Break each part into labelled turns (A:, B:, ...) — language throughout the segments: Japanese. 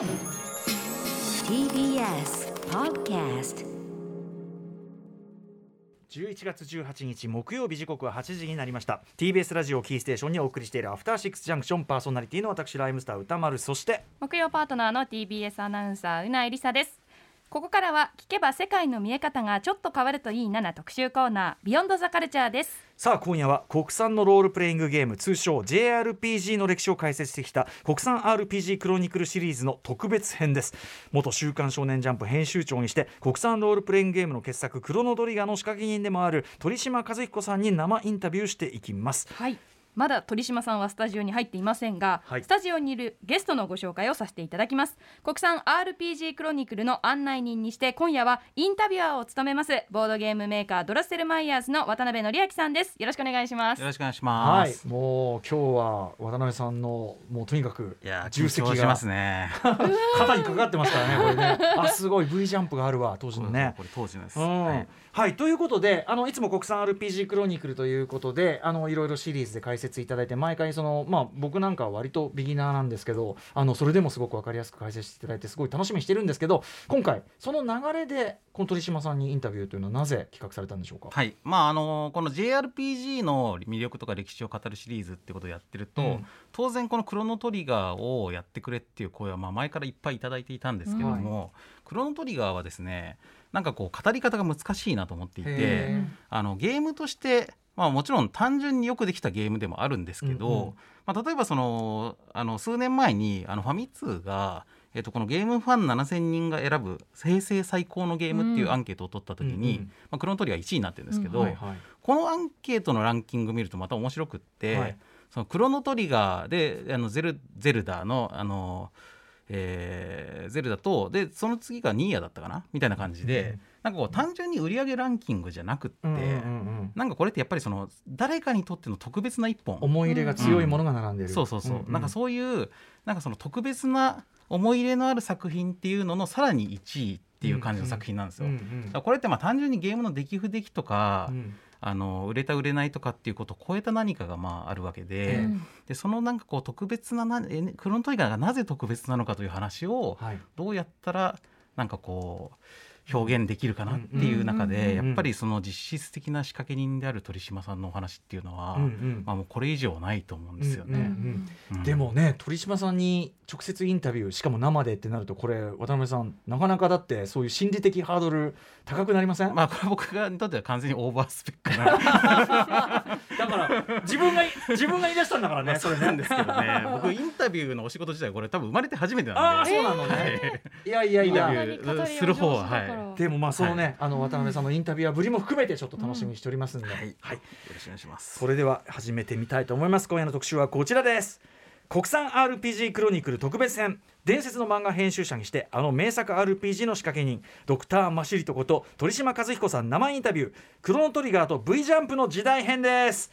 A: TBS Podcast
B: 11月18日木曜日時刻は8時になりました。TBS ラジオキーステーションにお送りしているアフターシックスジャンクションパーソナリティの私ライムスター歌丸そして
C: 木曜パートナーの TBS アナウンサーうなえりさですここからは聞けば世界の見え方がちょっと変わるといいなな特集コーナービヨンドザカルチャーです。
B: さあ今夜は国産のロールプレイングゲーム通称 JRPG の歴史を解説してきた国産 RPG クロニクルシリーズの特別編です。元週刊少年ジャンプ編集長にして国産ロールプレイングゲームの傑作クロノドリガーの仕掛け人でもある鳥島和彦さんに生インタビューしていきます。
C: はいまだ鳥島さんはスタジオに入っていませんが、
B: はい。
C: スタジオにいるゲストのご紹介をさせていただきます。国産 RPG クロニクルの案内人にして今夜はインタビュアーを務めます。ボードゲームメーカードラッセルマイヤーズの渡辺則明さんです。よろしくお願いします。
D: よろしくお願いし
B: はい。
D: ます。
B: もう今日は渡辺さんのもうとにかく
D: いや、
B: 重責が
D: しますね。
B: 肩にかかってますからねこれね。あすごい。V ジャンプがあるわ当時のね。
D: これ当時のです。
B: うん。
D: はい
B: はい、ということであのいつも国産 RPG クロニクルということであのいろいろシリーズで解説いただいて毎回その、まあ、僕なんかは割とビギナーなんですけどあのそれでもすごく分かりやすく解説していただいてすごい楽しみにしてるんですけど今回その流れでこの鳥島さんにインタビューというのはなぜ企画されたんでしょうか、
D: はい、まああのこの JRPG の魅力とか歴史を語るシリーズってことをやってると、
B: うん。
D: 当然このクロノトリガーをやってくれっていう声はまあ前からいっぱいいただいていたんですけれども、クロノトリガーはですねなんかこう語り方が難しいなと思っていて
B: へ
D: あのゲームとしてまあもちろん単純によくできたゲームでもあるんですけど、
B: うんうん。
D: まあ、例えばそのあの数年前にあのファミ通が、えっとこのゲームファン7000人が選ぶ平成最高のゲームっていうアンケートを取った時に、
B: うんうん。
D: まあ、クロノトリガー1位になってるんですけど、
B: はいはい。
D: このアンケートのランキング見るとまた面白くって、
B: はい。
D: そのクロノトリガーであのゼルゼルダのあの、えーゼルダとでその次がニーヤだったかな？みたいな感じで、
B: うん
D: なんかこう単純に売り上げランキングじゃなくって、
B: うんうんうんうん。
D: なんかこれってやっぱりその誰かにとっての特別な一本。
B: 思い入れが強いものが並んでいる、
D: そうそうそう、
B: んん
D: なんかそういうなんかその特別な思い入れのある作品っていうののさらに1位っていう感じの作品なんですよ。
B: うんうん
D: これってまあ単純にゲームの出来不出来とか、
B: うん
D: あの売れた売れないとかっていうことを超えた何かがまああるわけで,、
B: え
D: でそのなんかこう特別ななえクロノトリガーがなぜ特別なのかという話を
B: はい。
D: どうやったらなんかこう表現できるかなっていう中
C: うん
D: で
B: うん
D: やっぱりその実質的な仕掛け人である鳥島さんのお話っていうのは、まあ、もうこれ以上ないと思うんですよね。うん
B: でもね鳥島さんに直接インタビューしかも生でってなるとこれ渡辺さんなかなかだってそういう心理的ハードル高くなりません、
D: まあこれ僕がにとっては完全にオーバースペックな。
B: だから自分が自分が言い出したんだからねそれね。
D: なんですけどね。僕インタビューのお仕事自体これ多分生まれて初めてなんで。
B: ああそうなのね、い。やいやい
D: インタ
B: や
D: ビューする方ははい
B: でもまあそのね、あの渡辺さんのインタビュアーぶりも含めてちょっと楽しみにしておりますんで、
D: はい、
B: はい。
D: よろしくお願いします。
B: それでは始めてみたいと思います。今夜の特集はこちらです。国産 RPG クロニクル特別編。伝説の漫画編集者にしてあの名作 RPG の仕掛け人ドクターマシリトこと鳥島和彦さん生インタビュー。クロノトリガーと V ジャンプの時代編です。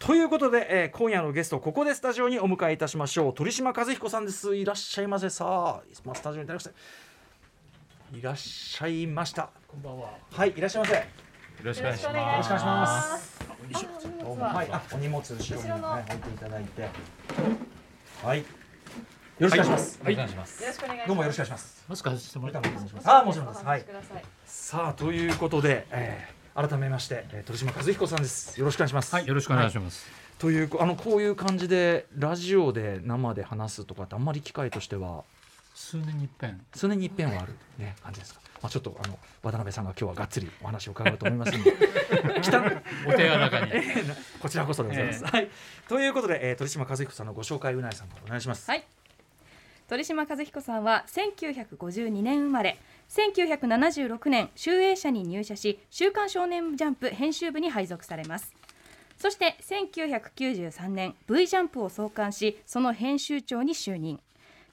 B: ということで、えー今夜のゲストここでスタジオにお迎えいたしましょう。鳥島和彦さんです。いらっしゃいませ。さあスタジオにいただきましていらっしゃいましたこんばんははいいらっしゃいませ
D: よろしくお願いし
B: よろ
D: ます。
B: しくお願いします
C: は
B: い、あお荷物後ろに、
C: 後ろの
B: はい、置いていただいて。はい。よろしくお願いします。はい、
E: お願いします。
C: よろしくお願いします
B: どうもよろしくお願いします。
E: もしかしてもらった
B: お願いします。あ、もちろんです。はい
C: さい
B: さあ、ということで、えー、改めまして、えー、鳥島和彦さんです。よろしくお願いします。
E: はい、よろしくお願いし
B: ま
E: ます。
B: す。という、あの、こういう感じで、ラジオで生で話すとかって、あんまり機会としては。
E: 数年に一遍。
B: 数年に一遍はある、ね、感じですか。まあ、ちょっと、あの、渡辺さんが今日はがっつりお話を伺うと思いますので。北
E: お手柔らかに。
B: こちらこそでございます。はい。ということで、えー、鳥島和彦さんのご紹介、うなえさんからお願いします。
C: はい鳥島和彦さんは1952年生まれ1976年集英社に入社し「週刊少年ジャンプ」編集部に配属されますそして1993年 V ジャンプを創刊しその編集長に就任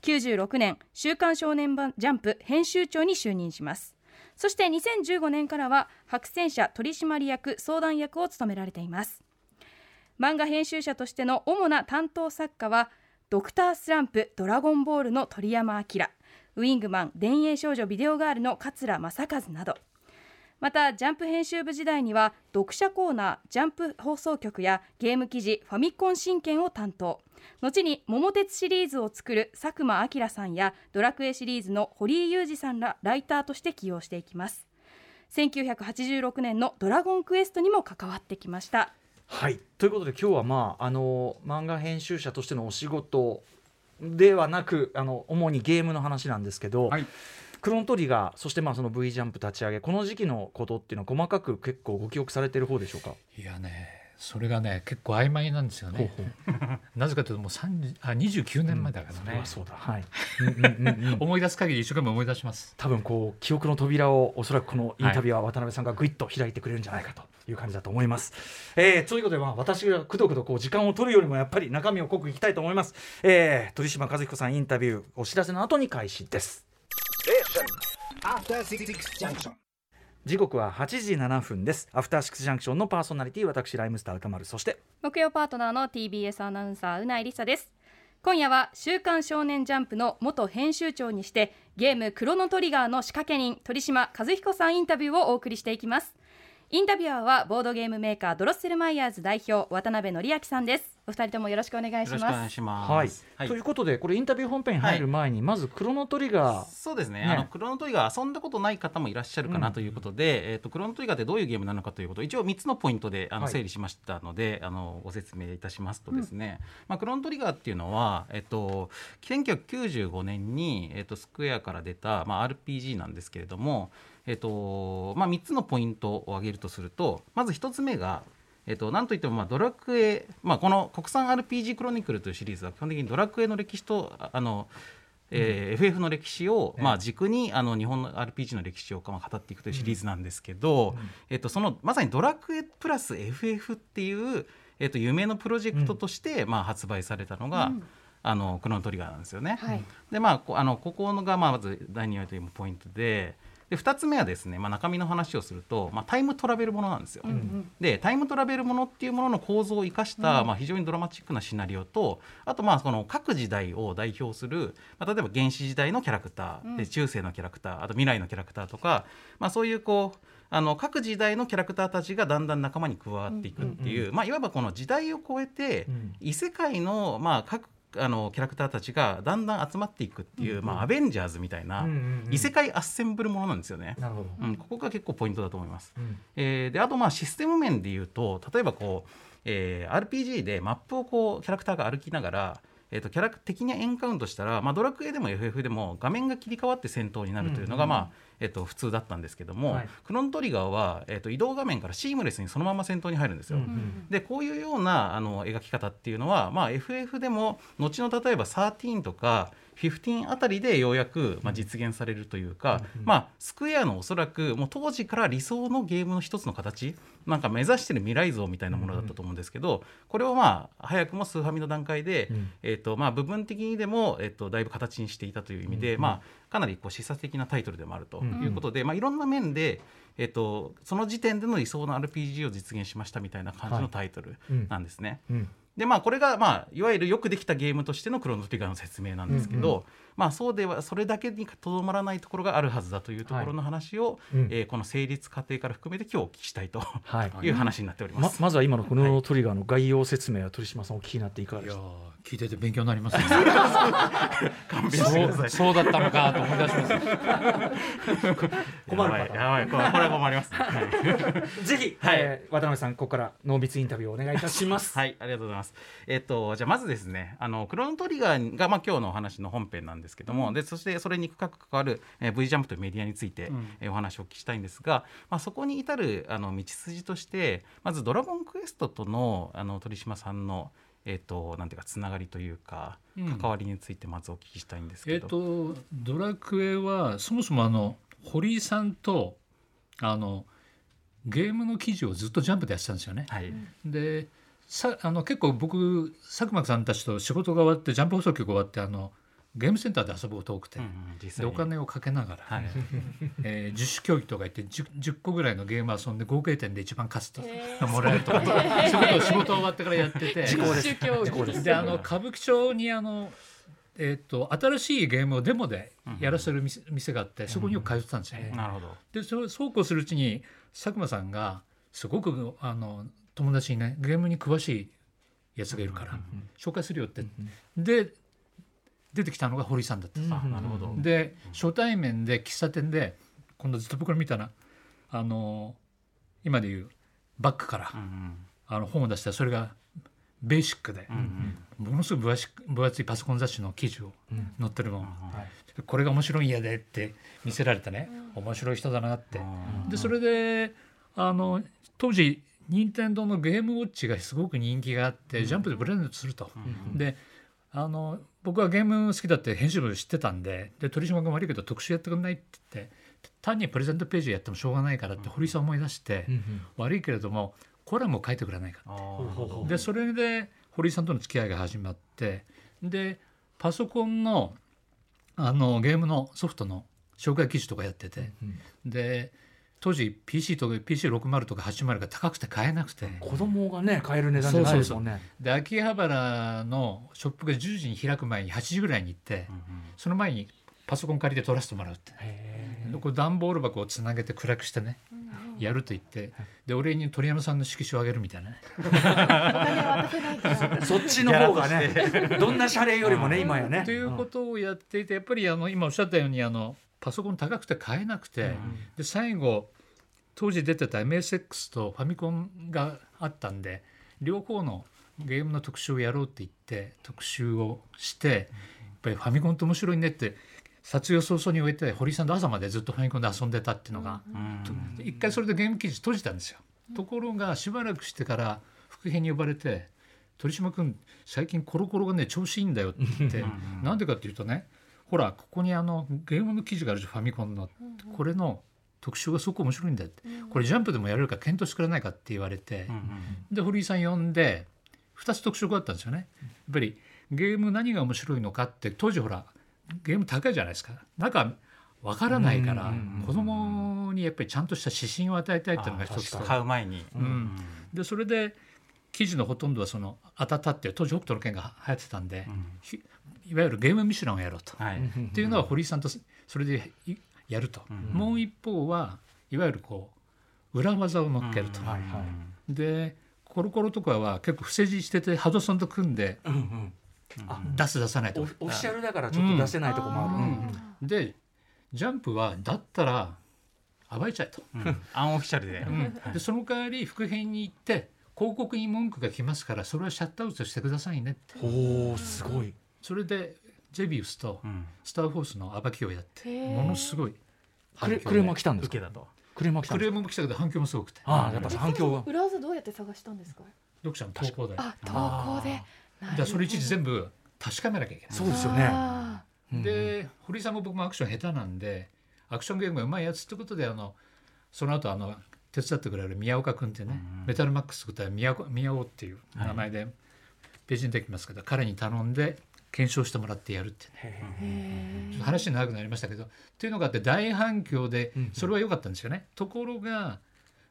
C: 96年「週刊少年ジャンプ」編集長に就任します。そして2015年からは白戦車取締役相談役を務められています。漫画編集者としての主な担当作家はドクタースランプドラゴンボールの鳥山明ウィングマン電影少女ビデオガールの桂正和など。またジャンプ編集部時代には読者コーナージャンプ放送局やゲーム記事ファミコン新研を担当。後に桃鉄シリーズを作る佐久間明さんやドラクエシリーズの堀井雄二さんらライターとして起用していきます。1986年の「ドラゴンクエスト」にも関わってきました。
B: はい。ということで今日はまああの漫画編集者としてのお仕事ではなくあの主にゲームの話なんですけど、
E: はい
B: クロノトリガーそしてまあその V ジャンプ立ち上げこの時期のことっていうのは細かく結構ご記憶されてる方でしょうか、
E: いやねそれがね結構曖昧なんですよね
B: ほうほう
E: なぜかというともう30あ29年前だからね
B: それは、そうだはい、うんうんうんうん
E: 思い出す限り一生懸命思い出します
B: 多分こう記憶の扉をおそらくこのインタビュアー渡辺さんがぐいっと開いてくれるんじゃないかという感じだと思います。えー、ということで、まあ、私がくどくどこう時間を取るよりもやっぱり中身を濃くいきたいと思います。えー、鳥島和彦さんインタビューお知らせの後に開始です。
F: After Six Junction.
B: 時刻は8時7分です。アフターシックスジャンクションのパーソナリティ私ライムスター歌丸そして
C: 木曜パートナーの TBS アナウンサーうないりさです今夜は週刊少年ジャンプの元編集長にしてゲームクロノトリガーの仕掛け人鳥島和彦さんインタビューをお送りしていきますインタビュアーはボードゲームメーカードロッセルマイヤーズ代表渡辺則明さんです。お二人ともよろしくお願いし
D: よろしくお
C: ます
D: 願いします。
B: はい、
D: はい。
B: ということでこれインタビュー本編に入る前に、まずクロノトリガー
D: そうですね。
B: ね。
D: あのクロノトリガー遊んだことない方もいらっしゃるか
B: うん
D: なということで、えー、とクロノトリガーってどういうゲームなのかということを一応3つのポイントであの
B: はい。
D: 整理しましたので、あのご説明いたしますとですね、まあ、クロノトリガーっていうのは、えっと1995年に、えっとスクエアから出た、まあ、RPG なんですけれども、えっとまあ、3つのポイントを挙げるとするとまず1つ目がえっと、なんといっても、まあ、ドラクエ、まあ、この国産 RPG クロニクルというシリーズは基本的にドラクエの歴史とああの、えー FF の歴史を、まあ、軸にあの日本の RPG の歴史を、まあ、語っていくというシリーズなんですけど、えっと、そのまさにドラクエプラス FF っていう、えっと、夢のプロジェクトとして、まあ、発売されたのが、あのクロノトリガーなんですよね。
C: はい。
D: でまあこあのここのがまあまず第2話というポイントでで2つ目はですね、まあ、中身の話をすると、まあ、タイムトラベルものなんですよ。
C: うんうん。
D: でタイムトラベルものっていうものの構造を生かした、まあ、非常にドラマチックなシナリオとあとまあその各時代を代表する、まあ、例えば原始時代のキャラクター、で中世のキャラクターあと未来のキャラクターとか、まあ、そういうこうあの各時代のキャラクターたちがだんだん仲間に加わっていくっていう、まあ、いわばこの時代を超えて、
B: うん。
D: 異世界の、まあ、各あのキャラクターたちがだんだん集まっていくっていう、まあ、アベンジャーズみたいな、
B: うんうんうん。
D: 異世界アッセンブルものなんですよね。
B: なるほど、
D: うん、ここが結構ポイントだと思います。
B: うん。
D: えーであとまあシステム面で言うと例えばこう、えー RPG でマップをこうキャラクターが歩きながら、えー、とキャラ敵にエンカウントしたら、まあ、ドラクエでも FF でも画面が切り替わって戦闘になるというのが、
B: うんうん。
D: まあえー、と普通だったんですけども、
B: はい。
D: クロノトリガーは、えー、と移動画面からシームレスにそのまま戦闘に入るんですよ。
B: うんうん
D: でこういうようなあの描き方っていうのは、まあ、FF でも後の例えば13とか15あたりでようやく、まあ、実現されるというか、まあ、スクエアのおそらくもう当時から理想のゲームの一つの形なんか目指してる未来像みたいなものだったと思うんですけど、これをまあ早くもスーファミの段階で、
B: うん。
D: えーとまあ、部分的にでも、えー、とだいぶ形にしていたという意味で、まあ、かなりこう示唆的なタイトルでもあるということで、まあ、いろんな面で、えー、とその時点での理想の RPG を実現しましたみたいな感じのタイトル
B: うん。
D: なんですね。
B: うん。
D: でまあこれがまあいわゆるよくできたゲームとしてのクロノトリガーの説明なんですけど、
B: うん
D: まあそうではそれだけにとどまらないところがあるはずだというところの話を、
B: うん。
D: えーこの成立過程から含めて今日お聞きしたいと
B: はい。
D: いう話になっておりま。
B: ます。まずは今のクロノトリガーの概要説明は鳥島さんお聞きになっていかが
E: いや
B: でした？
E: ー聞いてて勉強になりますね
D: 勘弁してください。
E: そうそうだったのかと思い出します
B: 困る方
D: やばいやばいこれは困ります、ね。はい
B: ぜひ、
D: はい
B: えー渡辺さんここから濃密インタビューをお願いいたします。
D: はい、ありがとうございます。えっと、じゃあまずですね、あのクロノトリガーが、まあ、今日のお話の本編なんですけども、でそしてそれに深く関わる、えー、V ジャンプというメディアについて、
E: うん
D: えーお話をお聞きしたいんですが、まあ、そこに至るあの道筋としてまず「ドラゴンクエスト」とのあの鳥島さんの、えっとなんていうかつながりというか、
E: うん
D: 関わりについてまずお聞きしたいんです
E: えっ
D: けど。
E: とドラクエはそもそもあの堀井さんとあのゲームの記事をずっとジャンプでやってたんですよね。
D: はい、
E: でさあの結構僕佐久間さんたちと仕事が終わってジャンプ放送局終わってあのゲームセンターで遊ぶこと多くて、
D: うん
E: お金をかけながら、
D: はい、
E: えー、自主競技とか言って 10, 10個ぐらいのゲーム遊んで合計点で一番勝つと、
C: へー。
E: もらえるとか、そういうことを仕事終わってからやってて
B: で
E: あの歌舞伎町にあのえー、と新しいゲームをデモでやらせる店,、店があってそこによく通ってたんですよね。
D: なるほど。
E: でそれそうこうするうちに佐久間さんがすごくあの友達にねゲームに詳しいやつがいるから紹介するよって、で出てきたのが堀井さんだった。
D: なるほど。
E: で初対面で喫茶店で今度ずっと僕ら見たらあの今でいうバッグから
D: うんうん。
E: あの本を出したらそれがベーシックで
D: うんうん。
E: ものすごい分厚い分厚いパソコン雑誌の記事を載ってるもん、
B: はい。
E: これが面白いんやでって見せられたね。面白い人だなって。でそれであの当時任天堂のゲームウォッチがすごく人気があって、ジャンプでブレンドすると。であの僕はゲーム好きだって編集部知ってたんでで鳥島君悪いけど特集やってくんないって言って単にプレゼントページやってもしょうがないからって堀井さん思い出して、悪いけれどもコラムを書いてくれないか
D: あー。なるほど
E: でそれで堀井さんとの付き合いが始まってでパソコンのあのゲームのソフトの紹介記事とかやってて、で当時 PC とか PC60 とか80が高くて買えなくて、
B: 子供がね買える値段じゃないですもんね。
E: で秋葉原のショップが10時に開く前に8時ぐらいに行って、その前にパソコン借りて取らせてもらうって、でこう段ボール箱をつなげて暗くしてね、やると言ってで俺に鳥山さんの色紙をあげるみたいな。ね
G: お金は渡せないから。
B: そっちの方がねどんな謝礼よりもね今やね。
E: ということをやっていてやっぱりあの今おっしゃったようにあのパソコン高くて買えなくて、で最後当時出てた MSX とファミコンがあったんで両方のゲームの特集をやろうって言って特集をしてやっぱりファミコンって面白いねって撮影を早々に終えて堀井さんと朝までずっとファミコンで遊んでたっていうのが、
D: うん
E: 一回それでゲーム記事閉じたんですよ。ところがしばらくしてから副編に呼ばれて「鳥島君最近コロコロがね調子いいんだよ」って言ってなんでかっていうとねほらここにあのゲームの記事があるじゃんファミコンの。これの特集がすごく面白いんだよって。これジャンプでもやれるから検討してくれないかって言われて。
D: うんうん
E: で堀井さん呼んで2つ特集があったんですよね。やっぱりゲーム何が面白いのかって当時ほらゲーム高いじゃないですか。なんかわからないから子供にやっぱりちゃんとした指針を与えたいっていうのが一つと。
D: 買う前に。
E: うん。でそれで記事のほとんどはその「あたた」っていう当時北斗の拳が流行ってたんで、ひいわゆるゲームミシュランをやろうと。
D: はい。
E: っていうのは堀井さんとそれでいやると、もう一方はいわゆるこう裏技を乗っけると。
B: はいは
E: でコロコロとかは結構伏せ字しててハドソンと組んで
B: いうんうん。あ
E: 出す出さないと。
B: オフオフィシャルだからちょっと出せないとこもある、うん。
E: でジャンプはだったら暴いちゃえと、
D: うん。アンオフィシャルで。
E: でその代わり副編に行って広告に文句が来ますからそれはシャットアウトしてくださいねって。
B: おおすごい
E: それでゼビウスと
D: うん。
E: スター・フォースの暴きをやってものすごい
B: クレームが来たんですか？
D: 受けだと。
B: クレームが来た
E: ムも来たけど反響もすごくて。
B: ああやっぱ反響が
G: 裏技どうやって探したんですか？
E: 読者の投稿で。
G: あ、投稿で。
E: らそれ一時全部確かめなきゃいけない。
B: そうですよね。
G: あ
E: で堀井さんも僕もアクション下手なんでアクションゲームがうまいやつってことであのその後あの手伝ってくれる宮岡君ってね、メタルマックス作った宮岡宮尾っていう名前でページにできますけど、彼に頼んで検証してもらってやるってね。ちょっと話長くなりましたけどっていうのがあって大反響でそれは良かったんですよね。ところが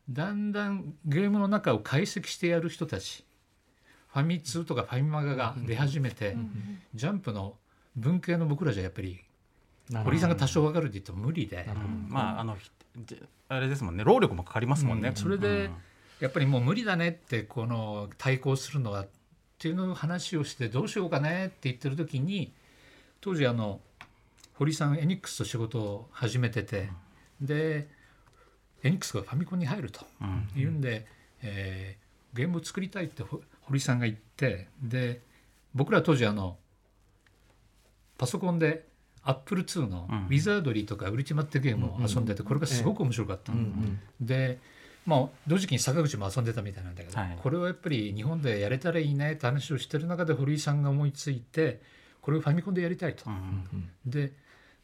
E: だんだんゲームの中を解析してやる人たちファミ通とかファミマガが出始めて、ジャンプの文系の僕らじゃやっぱり堀井さんが多少分かるって言っても無理で、
D: まああのあれですもんね。労力もかかりますもんね。
E: それでやっぱりもう無理だねってこの対抗するのはっていうのを話をしてどうしようかねって言ってる時に当時あの堀さんエニックスと仕事を始めてて、でエニックスがファミコンに入るというんで、えーゲームを作りたいってほ堀さんが言ってで僕ら当時あのパソコンでアップル2の「ウィザードリー」とか「ウルティマ」ってゲームを遊んでてこれがすごく面白かったの、でまあ同時期に坂口も遊んでたみたいなんだけど、
D: はい
E: これはやっぱり日本でやれたらいいねって話をしてる中で堀井さんが思いついてこれをファミコンでやりたいと。で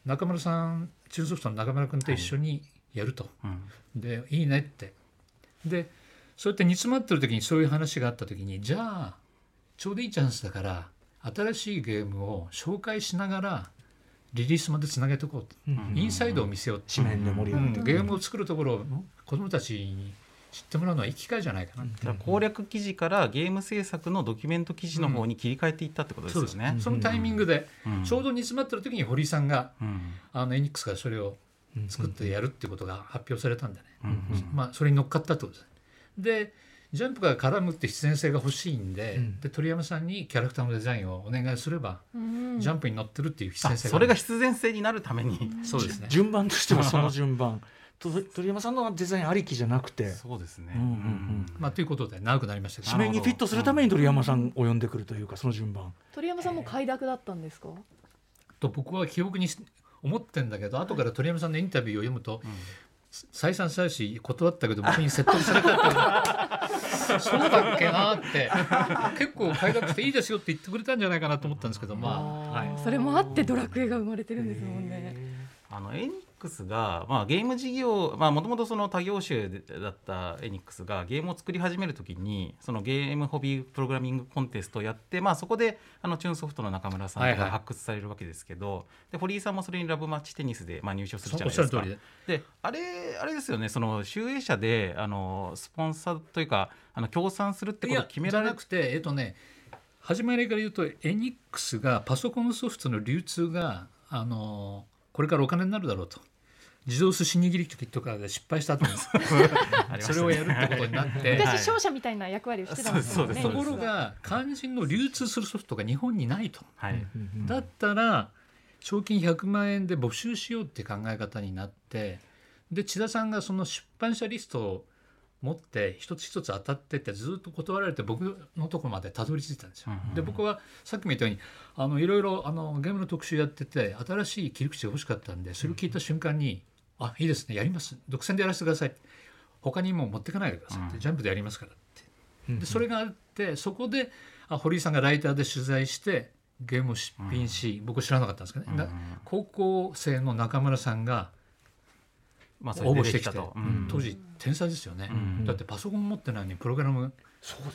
E: 中村さんチューンソフトの中村君と一緒にやると。でいいねって。でそうやって煮詰まってる時にそういう話があった時にじゃあちょうどいいチャンスだから新しいゲームを紹介しながらリリースまでつなげておこうと、インサイドを見せようって
B: 紙面で盛り上げて、
E: うん。ゲームを作るところを子どもたちに知ってもらうのはいい機会じゃないかな、
D: 攻略記事からゲーム制作のドキュメント記事の方に切り替えていったってことですよね。
E: そうです。ね。そのタイミングで、
D: うん。
E: ちょうど煮詰まってる時に堀井さんが
D: うん。
E: あのエニックスがそれを作ってやるってことが発表されたんでね、
D: うん。
E: まあ、それに乗っかったってことです。ね。でジャンプが絡むって必然性が欲しいんで,、
B: うん。
E: で鳥山さんにキャラクターのデザインをお願いすれば、
G: うん。
E: ジャンプに乗ってるっていう必
D: あ
E: 然性
D: それが必然性になるために、
E: そうですね。
B: 順番としてはその順番。と鳥山さんのデザインありきじゃなくて。
D: そうですね。
B: うんうんうん。
E: まあ、ということで長くなりましたけど。
B: 紙面にフィットするために鳥山さんを呼んでくるというかその順番。
G: 鳥山さんも快諾だったんですか？
E: と僕は記憶にし思ってんだけど後から鳥山さんのインタビューを読むと、再三再四断ったけど僕に説得されたってそうだっけなって結構快諾していいですよって言ってくれたんじゃないかなと思ったんですけどまあ、はい、
G: それもあってドラクエが生まれてるんですもんね
D: あのエニックスが、まあ、ゲーム事業もともとその他業種だったエニックスがゲームを作り始めるときにそのゲームホビープログラミングコンテストをやって、まあ、そこであのチューンソフトの中村さん
E: はいはい
D: が発掘されるわけですけど、で堀井さんもそれにラブマッチテニスで、まあ、入賞する
E: そ
D: じゃないですか。
E: で
D: であれあれですよねその集英社であのスポンサーというかあの協賛するってことを決められ
E: じゃなくてえっとね始まりから言うとエニックスがパソコンソフトの流通があのこれからお金になるだろうと。自動寿司握り機とかで失敗した後に それをやるってことになって。
G: 私勝者みたいな役割をしてたんですよね
E: ところが肝心の流通するソフトが日本にないと。
D: はい。
E: だったら賞金100万円で募集しようって考え方になってで千田さんがその出版社リストを持って一つ一つ当たってってずっと断られて僕のところまでたどり着いたんですよ。で僕はさっきも言ったようにあのいろいろあのゲームの特集やってて新しい切り口が欲しかったんでそれを聞いた瞬間に「あいいですねやります。独占でやらせてください」他にも持ってかないでくださいって、
D: うん。
E: ジャンプでやりますからって。でそれがあってそこであ堀井さんがライターで取材してゲームを出品し、僕知らなかったんですけどね、な高校生の中村さんが
D: まあ、
E: 応募してき
D: たと。
E: うん。当時天才ですよね、
D: うん。
E: だってパソコン持ってないのにプログラム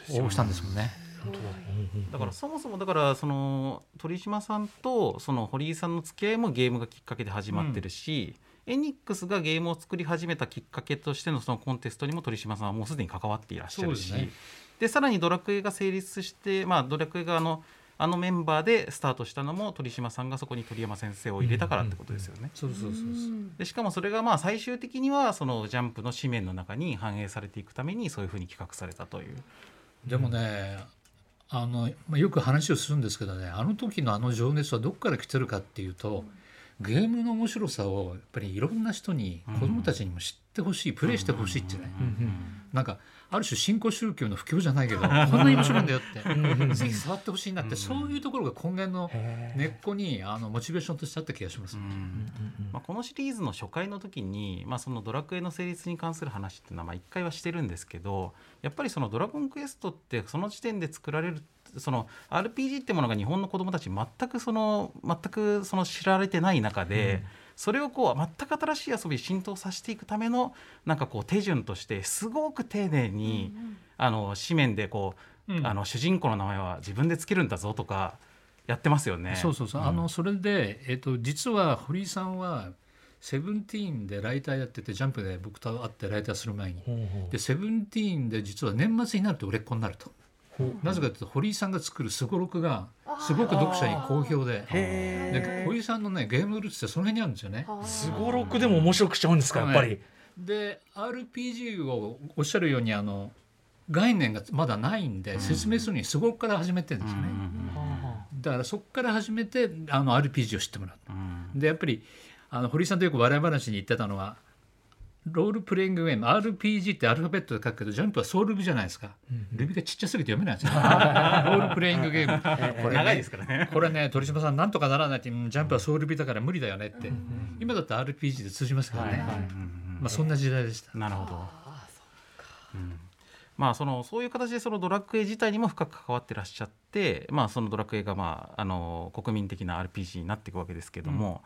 E: 応募したんですもんね。
D: だからそもそもだからその鳥島さんとその堀井さんの付き合いもゲームがきっかけで始まってるし、エニックスがゲームを作り始めたきっかけとしてのそのコンテストにも鳥島さんはもうすでに関わっていらっしゃるし。で,、
E: そうで
D: さらにドラクエが成立して、まあ、ドラクエがあのあのメンバーでスタートしたのも鳥島さんがそこに鳥山先生を入れたからってことですよね。
E: そうそうそうそう
D: でしかもそれがまあ最終的にはそのジャンプの紙面の中に反映されていくためにそういうふうに企画されたという。
E: でもねあの、まあ、よく話をするんですけどねあの時のあの情熱はどこから来てるかっていうと、ゲームの面白さをやっぱりいろんな人に子供たちにも知ってほしい、プレイしてほしいってね、なんかある種新興宗教の布教じゃないけど こんなに面白いんだよって。ぜひ触ってほしいなって、そういうところが根源の根っこにあのモチベーションとしてあった気がします。
D: まあ、このシリーズの初回の時に、まあ、そのドラクエの成立に関する話っていうのはまあ1回はしてるんですけどやっぱりその「ドラゴンクエスト」ってその時点で作られるその RPG ってものが日本の子どもたち全くその全くその知られてない中で、それをこう全く新しい遊びに浸透させていくためのなんかこう手順としてすごく丁寧に、あの紙面でこう、
E: うん
D: あの主人公の名前は自分でつけるんだぞとかやってますよね。
E: そうそうそう、
D: ん
E: あのそれで、えっと実は堀井さんはセブンティーンでライターやっててジャンプで僕と会ってライターする前にでセブンティーンで実は年末になると売れっ子になると。なぜかというと堀井さんが作るすごろくがすごく読者に好評で。で堀井さんのねゲームルーツってその辺にあるんですよね。
B: すごろくでも面白くしちゃうんですかやっぱり、
E: で RPG をおっしゃるようにあの概念がまだないんで説明するにすごろくから始めてるんですよね。だからそこから始めてあの RPG を知ってもらう。でやっぱりあの堀井さんとよく笑い話に言ってたのはロールプレイングゲーム RPG ってアルファベットで書くけどジャンプはソウルビじゃないですか、ルビがちっちゃすぎて読めないんですよ。ロールプレイングゲーム。これね
D: 長いですからね。
E: これね鳥島さんなんとかならないってうんジャンプはソウルビだから無理だよねって、今だって RPG で通じますからね、まあ、そんな時代でした。
D: なるほど。うん。まあそのそういう形でそのドラクエ自体にも深く関わってらっしゃって、まあそのドラクエがまああの国民的な RPG になっていくわけですけども、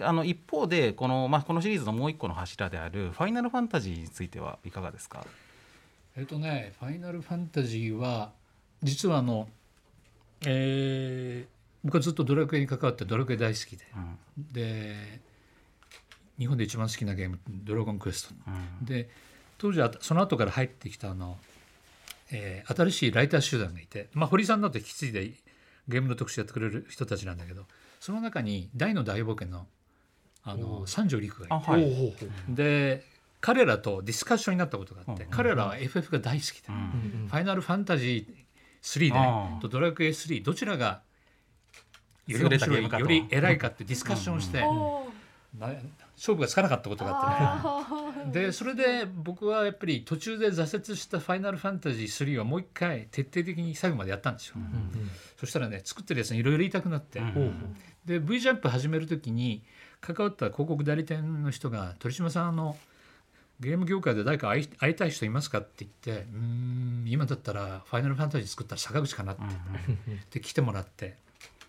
D: あの一方でこのまあこのシリーズのもう一個の柱であるファイナルファンタジーについてはいかがですか？
E: えっとね、ファイナルファンタジーは実はあの、えー僕はずっとドラクエに関わってドラクエ大好きで、で日本で一番好きなゲーム「ドラゴンクエスト」
D: うん。
E: で当時はその後から入ってきたあの、えー新しいライター集団がいて、まあ、堀さんだと引き継いでゲームの特集やってくれる人たちなんだけどその中に大の大冒険のあの三条陸がいて。
D: あはい。
E: で彼らとディスカッションになったことがあって、
D: うん。
E: 彼らは FF が大好きで、
D: うん。
E: ファイナルファンタジー3でねとドラクエ3どちらがより面白いより偉いかってディスカッションをして、勝負がつかなかったことがあってね。でそれで僕はやっぱり途中で挫折した「ファイナルファンタジー3」をもう一回徹底的に最後までやったんですよ、そしたらね作ってるやつにいろいろ言いたくなって、で V ジャンプ始める時に関わった広告代理店の人が「鳥島さんあのゲーム業界で誰か会い会いたい人いますか?」って言って「うーん今だったらファイナルファンタジー作ったら坂口かな」って,、で来てもらって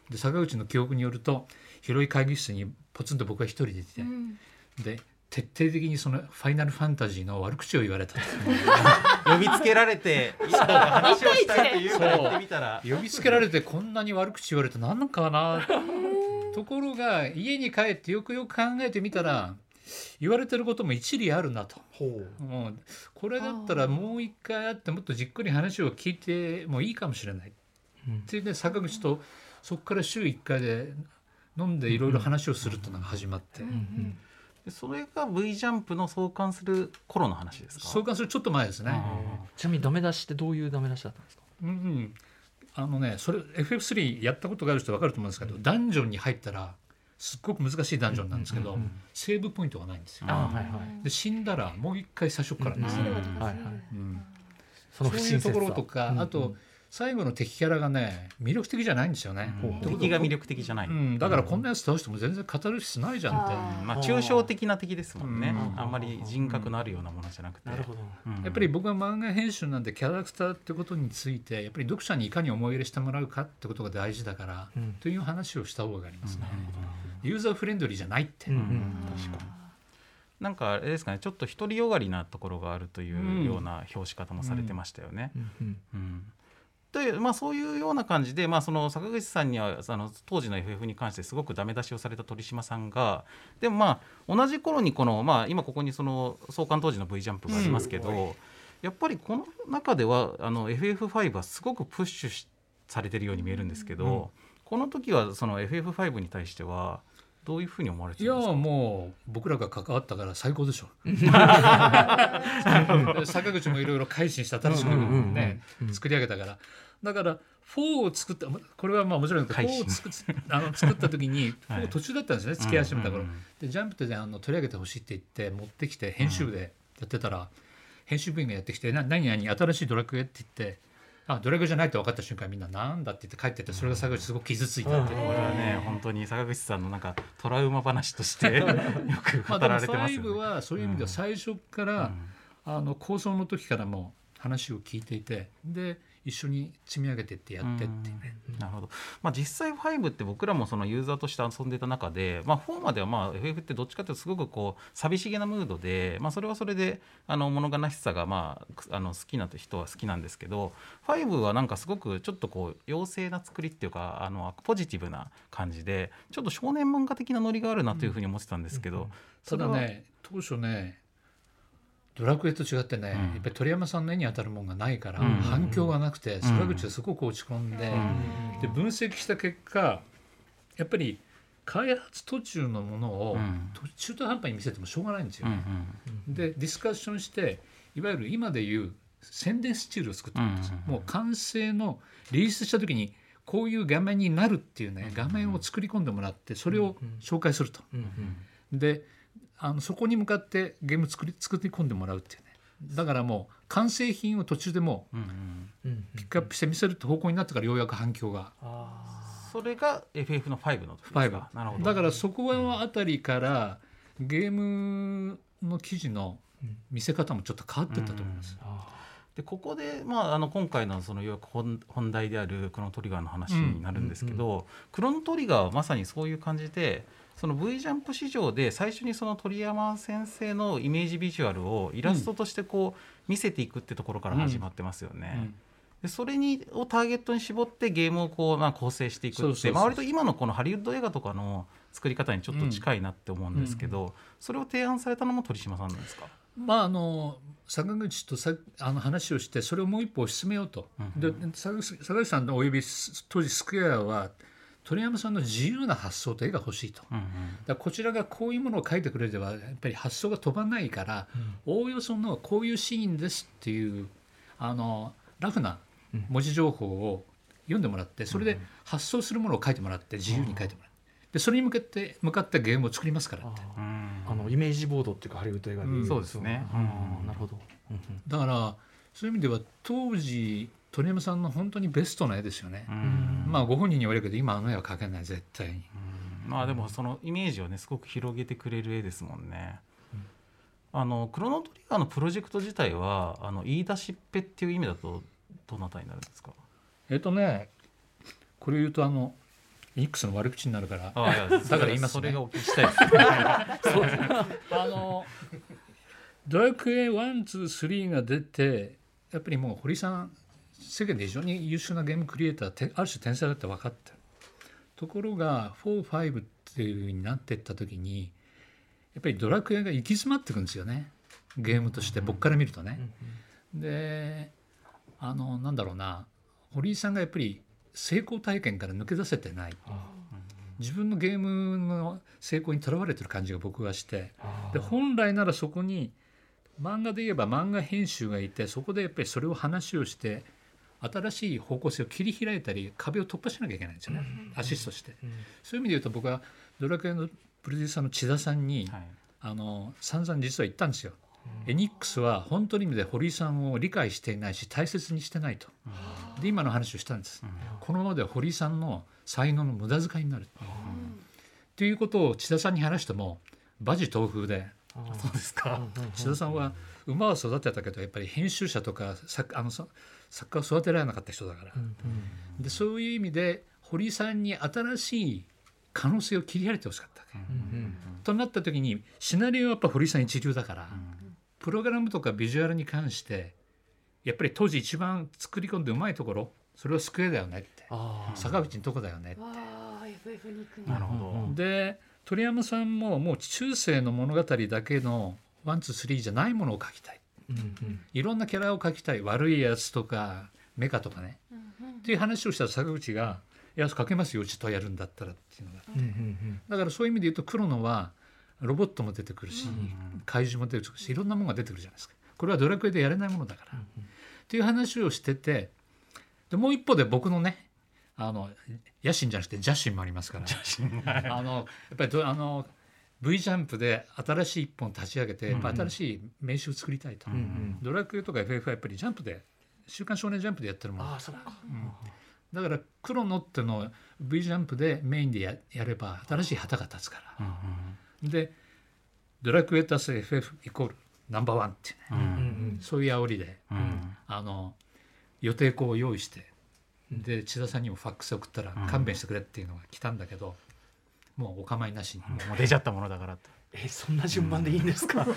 E: で坂口の記憶によると広い会議室にポツンと僕は一人でいて、
G: うん。
E: で徹底的にそのファイナルファンタジーの悪口を言われた
D: 呼びつけられて話をしたいというから言ってみたら。
E: 呼びつけられてこんなに悪口言われて何なんかなところが家に帰ってよくよく考えてみたら言われてることも一理あるなと。
B: ほう。
E: もうこれだったらもう一回会ってもっとじっくり話を聞いてもいいかもしれない、
B: うん。
E: っていうね坂口とそこから週1回で飲んでいろいろ話をするっていうのが始まって、
B: うん
D: でそれが V ジャンプの創刊する頃の話ですか？
E: 相関するちょっと前ですね。
B: ちなみにダメ出しってどういうダメ出しだったんですか？
E: うんうん、あのねそれ FF3 やったことがある人分かると思うんですけど、ダンジョンに入ったらすっごく難しいダンジョンなんですけど、セーブポイントがないんですよ。
D: あ
B: はいはい。
E: で死んだらもう一回最初からです、
D: うん
G: それは高そう
B: はいはい。
E: うん
B: そ
E: ういうところとか、あと最後の敵キャラがね魅力的じゃないんですよね。
D: うん。敵が魅力的じゃない、
E: うん、だからこんなやつ倒しても全然語る必要ないじゃんって。
G: あ
D: まあ、抽象的な敵ですもんね、
E: うん。
D: あんまり人格のあるようなものじゃなくて、
B: なるほど
D: うん。
E: やっぱり僕は漫画編集なんでキャラクターってことについてやっぱり読者にいかに思い入れしてもらうかってことが大事だから、
B: うん。
E: という話をした方がありますね。ユーザーフレンドリーじゃないって。
B: うん。うん。
D: うんなんかあれですかね。ちょっと独りよがりなところがあるというような表し方もされてましたよね。
B: うん。うん。
D: うんというまあ、そういうような感じで、まあ、その坂口さんにはあの当時の FF に関してすごくダメ出しをされた鳥島さんがでもまあ同じ頃にこの、まあ、今ここにその創刊当時の V ジャンプがありますけど、やっぱりこの中ではあの FF5 はすごくプッシュしされてるように見えるんですけど、この時はその FF5 に対してはどういうふうに思われて
E: いやもう僕らが関わったから最高でしょ。坂口もいろいろ改心した新しくね作り上げたから。だから4を作ったこれはまあもちろん4
D: 改心。
E: を作っあの作った時に
D: はい。
E: 4途中だったんですね付き始めた頃
D: うん。うんうん
E: でジャンプであの取り上げてほしいって言って持ってきて編集部でやってたら編集部員がやってきて「な何々新しいドラクエ」って言ってあドラクエじゃないって分かった瞬間みんな「なんだ」って言って帰ってってそれが坂口すごく傷ついたってい
D: これはね本当に坂口さんのなんかトラウマ話として よく語られてますよ
E: 5
D: ね。
E: はそういう意味では最初から、あの構想の時からも話を聞いていてで一緒に積み上げてってやってってね。
D: なるほど、まあ、実際5って僕らもそのユーザーとして遊んでた中で、まあ、4まではまあ FF ってどっちかというとすごくこう寂しげなムードで、まあ、それはそれであの物悲しさがまあくあの好きな人は好きなんですけど5はなんかすごくちょっとこう妖精な作りっていうかあのポジティブな感じでちょっと少年漫画的なノリがあるなというふうに思ってたんですけど、それは
E: ただね当初ねドラクエと違ってね、
D: うん。
E: やっぱり鳥山さんの絵に当たるものがないから、
D: うん。
E: 反響がなくて坂口はすごく落ち込んで,、で分析した結果やっぱり開発途中のものを中途半端に見せてもしょうがないんですよ。ね。
D: ん
E: でディスカッションしていわゆる今でいう宣伝スチールを作ってるんですもう完成のリリースした時にこういう画面になるっていうね画面を作り込んでもらってそれを紹介すると。
B: うん。
E: であのそこに向かってゲーム作り作り込んでもらうっていうね。だからもう完成品を途中でもう
D: うんうん
B: うん。
E: ピックアップして見せるって方向になってからようやく反響が。
D: それが FF の5の時ですか？なるほど。
E: だからそこはあたりからゲームの記事の見せ方もちょっと変わってったと思います。
D: でここで、まあ、あの今回のその要は本本題であるクロノトリガーの話になるんですけど、クロノトリガーはまさにそういう感じでその V ジャンプ市場で最初にその鳥山先生のイメージビジュアルをイラストとしてこう見せていくってところから始まってますよね。
E: うん。
D: でそれにをターゲットに絞ってゲームをこう、まあ、構成していくって割と今のこのハリウッド映画とかの作り方にちょっと近いなって思うんですけど、それを提案されたのも鳥島さんなんですか？
E: まああの坂口とさあの話をしてそれをもう一歩進めようと、で坂口坂口さんのおよびす当時スクエアは鳥山さんの自由な発想と絵が欲しいと、だからこちらがこういうものを描いてくれればやっぱり発想が飛ばないから、おおよそのこういうシーンですっていうあのラフな文字情報を読んでもらってそれで発想するものを書いてもらって自由に書いてもらって。でそれに向けて向かってゲームを作りますからって。
B: あのイメージボードっていうかハリウッド映画で、
E: うん
D: そうですね。
B: あーなるほど、うんうん。
E: だからそういう意味では当時鳥山さんの本当にベストな絵ですよね、まあご本人に言われるけど今あの絵は描けない絶対に、
D: まあでもそのイメージをねすごく広げてくれる絵ですもんね。あのクロノトリガーのプロジェクト自体はあの言い出しっぺっていう意味だとどなたになるんですか？
E: えっとねこれ言うとあのニックスの悪口になるからだから言いますね。
D: それがお聞きしたいです。
E: あのドラクエ123が出てやっぱりもう堀さん世間で非常に優秀なゲームクリエイターてある種天才だって分かってる。ところが45っていうふうになっていった時にやっぱりドラクエが行き詰まっていくんですよね。ゲームとして僕から見るとね。であのなんだろうな。堀井さんがやっぱり成功体験から抜け出せてない。自分のゲームの成功にとらわれてる感じが僕はして。で本来ならそこに漫画で言えば漫画編集がいてそこでやっぱりそれを話をして新しい方向性を切り開いたり壁を突破しなきゃいけないんですよね、アシストして、そういう意味で言うと僕はドラクエのプロデューサーの千田さんに、
D: はい。
E: あの散々実は言ったんですよ、エニックスは本当の意味で堀井さんを理解していないし大切にしてないと、で今の話をしたんです、このままでは堀井さんの才能の無駄遣いになる、っていうことを千田さんに話しても馬事東風で。
D: そうですか。
E: 千田さんは馬は育てたけどやっぱり編集者とか作あのそ作家を育てられなかった人だから、でそういう意味で堀井さんに新しい可能性を切り開いてほしかったわけ、となった時にシナリオはやっぱ堀井さん一流だから、プログラムとかビジュアルに関してやっぱり当時一番作り込んでうまいところそれはスクエアだよねって。
B: あ
E: 坂口のとこだよねって。
D: な
G: だ。
D: るほど。
E: で鳥山さんももう中世の物語だけのワンツースリーじゃないものを描きたい。
B: ーうんうん。
E: いろんなキャラを描きたい悪いやつとかメカとかね、っていう話をしたら坂口が「いや描けますようちとやるんだったら」っていうのが。
B: うんうん
E: だからそういう意味で言うと黒野はロボットも出てくるし、怪獣も出てくるしいろんなものが出てくるじゃないですか。これはドラクエでやれないものだから、っていう話をしててでもう一方で僕のねあの野心じゃなくて邪心もありますから。あのやっぱりどあの V ジャンプで新しい一本立ち上げて、やっぱ新しい名刺を作りたいと、
B: ん
E: ドラクエとか FF はやっぱりジャンプで「週刊少年ジャンプ」でやってるもの。
B: ああそうか
E: だから黒野ってのを V ジャンプでメインでややれば新しい旗が立つから、でドラクエ足す FF イコールナンバーワンっていうね、
B: うんうん
E: そういう煽りで、
D: うん。
E: あの予定校を用意してで千田さんにもファックス送ったら勘弁してくれっていうのが来たんだけど、もうお構いなしに、
D: もう出ちゃったものだからと。
B: えそんな順番でいいんですか、
D: いや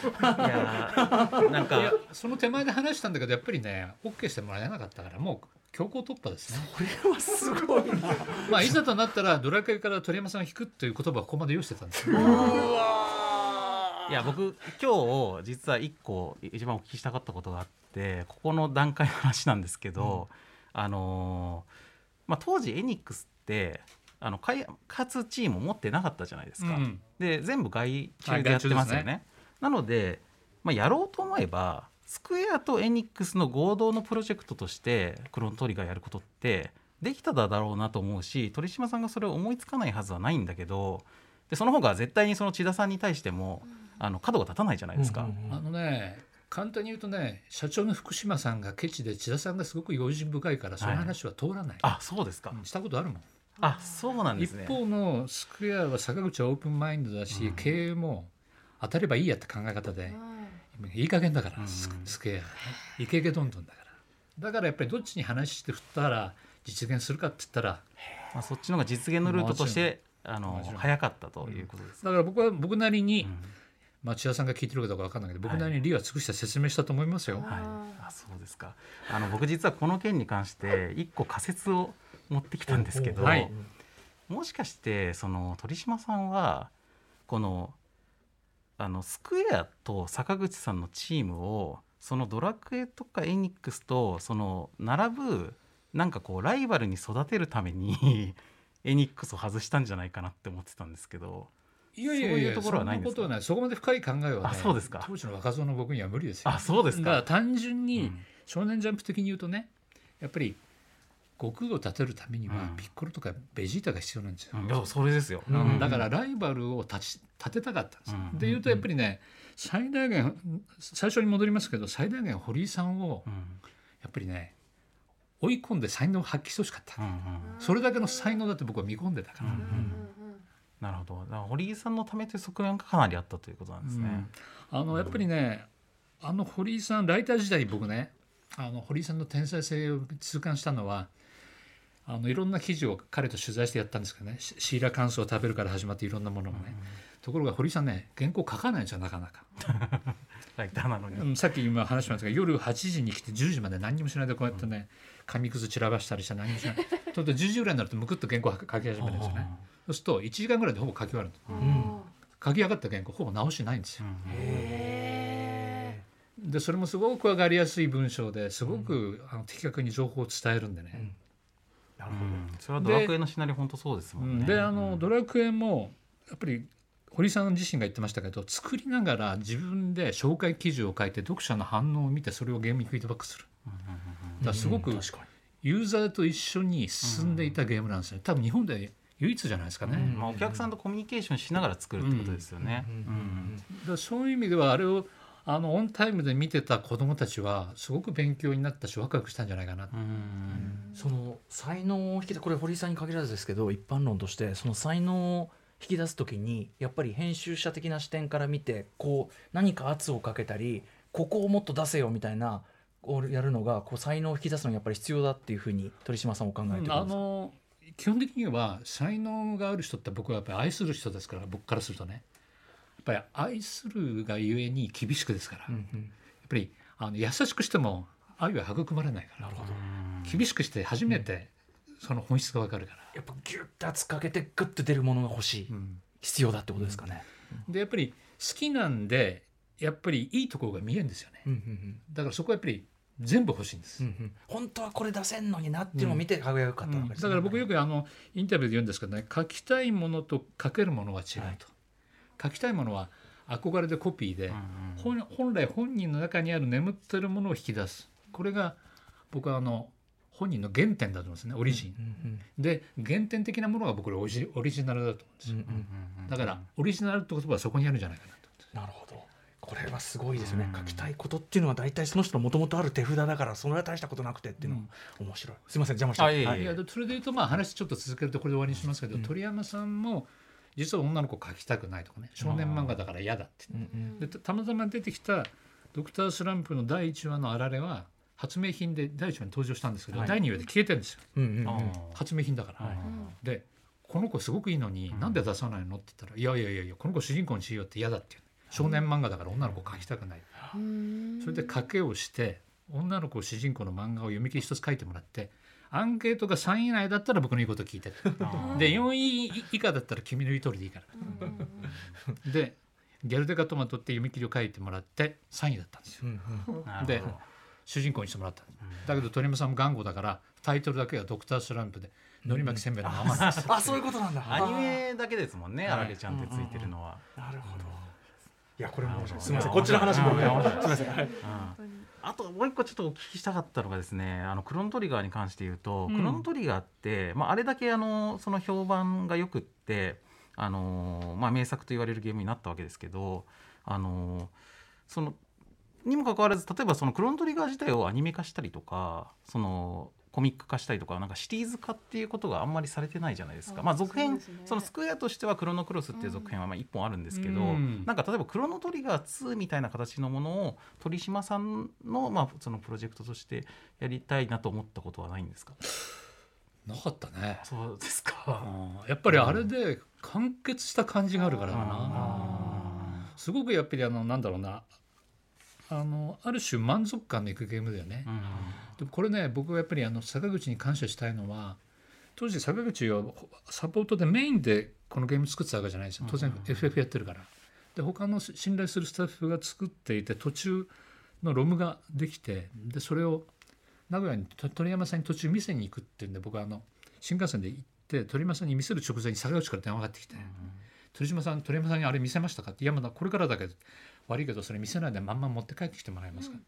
D: ーなん
E: いや
D: か
E: その手前で話したんだけどやっぱりね OK してもらえなかったからもう強行突破ですね。
B: これはすごいな
E: まあいざとなったらドラクエから鳥山さんが引くっていう言葉をここまで用意してたんですよ。
D: いや僕今日実は一個一番お聞きしたかったことがあってここの段階の話なんですけど、あのーまあ、当時エニックスってあの開発チームを持ってなかったじゃないですか。
E: うん
D: で全部外注でやってますよね。
E: はい外注で
D: なので、まあ、やろうと思えばスクエアとエニックスの合同のプロジェクトとしてクロノトリガーやることってできただろうなと思うし鳥島さんがそれを思いつかないはずはないんだけどでその方が絶対にその千田さんに対してもあの角が立たないじゃないですか。
E: あのね簡単に言うとね社長の福島さんがケチで千田さんがすごく用心深いからその話は通らない、
D: あそうですか。
E: うん。したことあるもん、
D: あそうなんです
E: 一
D: ね。
E: 方のスクエアは坂口はオープンマインドだし、経営も当たればいいやって考え方で、いい加減だから、スクスクエアイケイケどんどんだから。だからやっぱりどっちに話して振ったら実現するかって言ったら
D: まあ、そっちの方が実現のルートとしてあの早かったということです。
E: だから僕は僕なりに、
D: ん。
E: まあ、千田さんが聞いてるかどうか分かんないけど僕なりに理は尽くして説明したと思いますよ。
D: はい、あそうですか。あの僕実はこの件に関して一個仮説を持ってきたんですけど、
E: はい。
D: もしかしてその鳥島さんはこのあのスクエアと坂口さんのチームをそのドラクエとかエニックスとその並ぶなんかこうライバルに育てるために エニックスを外したんじゃないかなって思ってたんですけど
E: いやいやいや
D: そういうところはないん
E: なことはないそこまで深い考えはね
D: あそうですか。
E: 当時の若造の僕には無理ですよ。
D: あそうです
E: だから
D: か。
E: 単純に
D: うん。
E: 少年ジャンプ的に言うとねやっぱり悟空を立てるためには
D: うん。
E: ピッコロとかベジータが必要なんですよ、
D: うん。いやそれですよ。
E: うん。
B: うん。
E: だからライバルを立ち立てたかったんです。よ、
D: うん。
E: で言うとやっぱりね最大限最初に戻りますけど最大限堀井さんを
D: うん。
E: やっぱりね追い込んで才能を発揮してほしかった、
D: うんうん。
E: それだけの才能だって僕は見込んでたから、
D: なるほど。だから堀井さんのためという側面がかなりあったということなんですね。
E: うん。あのやっぱりねあの堀井さんライター時代に僕ねあの堀井さんの天才性を痛感したのはあのいろんな記事を彼と取材してやったんですけどね。シシーラカンスを食べるから始まっていろんなものをね、ところが堀井さんね原稿書かないんですよなかなか、
D: ライターなのに。
E: うんさっき今話しましたが夜8時に来て10時まで何にもしないでこうやってね紙くず散らばしたりして何もしない。と10時ぐらいになるとむくっと原稿書き始めるんですよね。そうすると1時間ぐらいでほぼ書き終わる
B: うん。
E: 書き上がった原稿ほぼ直しないんですよ。
B: へ
E: でそれもすごく分かりやすい文章ですごく、あの的確に情報を伝えるんでね、
B: ーなるほど。
D: うん。それはドラクエのシナリオ本当そうですもんね。
E: であの、
D: うん。
E: ドラクエもやっぱり堀さん自身が言ってましたけど作りながら自分で紹介記事を書いて読者の反応を見てそれをゲームにフィードバックする。だからすごく
B: うん確かに。
E: ユーザーと一緒に進んでいたゲームなんですよ。多分日本で唯一じゃないですかね、
B: うん。
D: まあ、お客さんとコミュニケーションしながら作るってことですよね。
B: うん
D: うん。
E: だからそういう意味ではあれをあのオンタイムで見てた子どもたちはすごく勉強になったしワクワクしたんじゃないかな、
D: うん。
B: その才能を引き出これ堀井さんに限らずですけど一般論としてその才能を引き出す時にやっぱり編集者的な視点から見てこう何か圧をかけたりここをもっと出せよみたいなをやるのがこう才能を引き出すのにやっぱり必要だっていうふうに鳥島さんお考えてるんですか、
E: あの基本的には才能がある人って僕はやっぱり愛する人ですから僕からするとねぱり愛するがゆえに厳しくですから、やっ
B: うん。うん
E: ぱりあの優しくしても愛は育まれないから。
B: なるほど。
E: 厳しくして初めてその本質がわかるから、
B: やっぱギュッて圧かけてグッて出るものが欲しい、
E: うん。
B: 必要だってことですかね、
E: でやっぱり好きなんでやっぱりいいところが見えるんですよね。
B: うんうん
E: だからそこはやっぱり全部欲しいんです、
B: うんうん。本当はこれ出せんのになっていうのを見て輝くかったわけですね。
E: だから僕よくあのインタビューで言うんですけどね書きたいものと書けるものは違うと、
B: はい
E: 書きたいものは憧れでコピーで、本本来本人の中にある眠ってるものを引き出す。これが僕はあの本人の原点だと思うんですねオリジン、
B: うん
E: で原点的なものが僕らオリジオリジナルだと思うんですよ、
B: うんうんうん
E: だからオリジナルって言葉はそこにあるんじゃないかなと。
B: なるほど。これはすごいですね、
D: うん。
B: 書きたいことっていうのは大体その人のもともとある手札だからそれは大したことなくてっていうのも面白い、すいません邪魔して。
E: それで言うとまあ話ちょっと続けるとこれで終わりにしますけど、
B: うん。
E: 鳥山さんも実は女の子描きたくないとかね少年漫画だから嫌だって。
B: うんうん。
E: でたたまたま出てきた「ドクタースランプ」の第1話のあられは発明品で第1話に登場したんですけど、
B: はい。
E: 第2話で消えてるんですよ。
B: うんうんうん。
D: あ
E: 発明品だから。
B: はい。
E: でこの子すごくいいのに、
D: うん。
E: なんで出さないのって言ったら「いやいやいやいやこの子主人公にしようって嫌だ」って言う。少年漫画だから女の子描きたくない、それで賭けをして女の子主人公の漫画を読み切り一つ書いてもらってアンケートが3位以内だったら僕の言うこと聞いて
D: あ
E: で4位以下だったら君の言う通りでいいから。でギャルデカトマトって読み切りを書いてもらって3位だったんですよ。
B: うんうん。
E: で主人公にしてもらったんです。だけど鳥山さんも頑固だからタイトルだけは「ドクタースランプ」でのり巻きせんべいのままなんです
B: あそういうことなんだ。
D: アニメだけですもんね、あられちゃんってついてるのは。
B: なるほど。いやこれも面白い。すみませんこっちの話も。すみません。はい
D: あともう一個ちょっとお聞きしたかったのがですねあのクロノトリガーに関して言うと、
E: うん。
D: クロノトリガーって、まあ、あれだけあのその評判がよくってあの、まあ、名作と言われるゲームになったわけですけどあのそのにもかかわらず例えばそのクロノトリガー自体をアニメ化したりとかそのコミック化したりとかなんかシリーズ化っていうことがあんまりされてないじゃないですか。
G: あ
D: まあ、続編
G: そね。
D: そのスクエアとしてはクロノクロスっていう続編はまあ1本あるんですけど、
E: うん。
D: なんか例えばクロノトリガー2みたいな形のものを鳥島さんのまあそのプロジェクトとしてやりたいなと思ったことはないんですか？
E: なかったね。
D: そうですか。
E: うん。やっぱりあれで完結した感じがあるからかな。
D: あ
E: すごくやっぱりあのなんだろうなあのある種満足感のいくゲームだよね。でもこれね僕はやっぱりあの坂口に感謝したいのは当時坂口はサポートでメインでこのゲーム作ってたわけじゃないですよ。当然
D: うん
E: FF やってるから。で他の信頼するスタッフが作っていて途中のロムができてでそれを名古屋にと鳥山さんに途中店に行くっていうんで僕はあの新幹線で行って鳥山さんに見せる直前に坂口から電話がかかってきて「鳥島さん鳥山さんにあれ見せましたか?」って「いやまだこれからだけど悪いけどそれ見せないでまんま持って帰ってきてもらえますか?」っ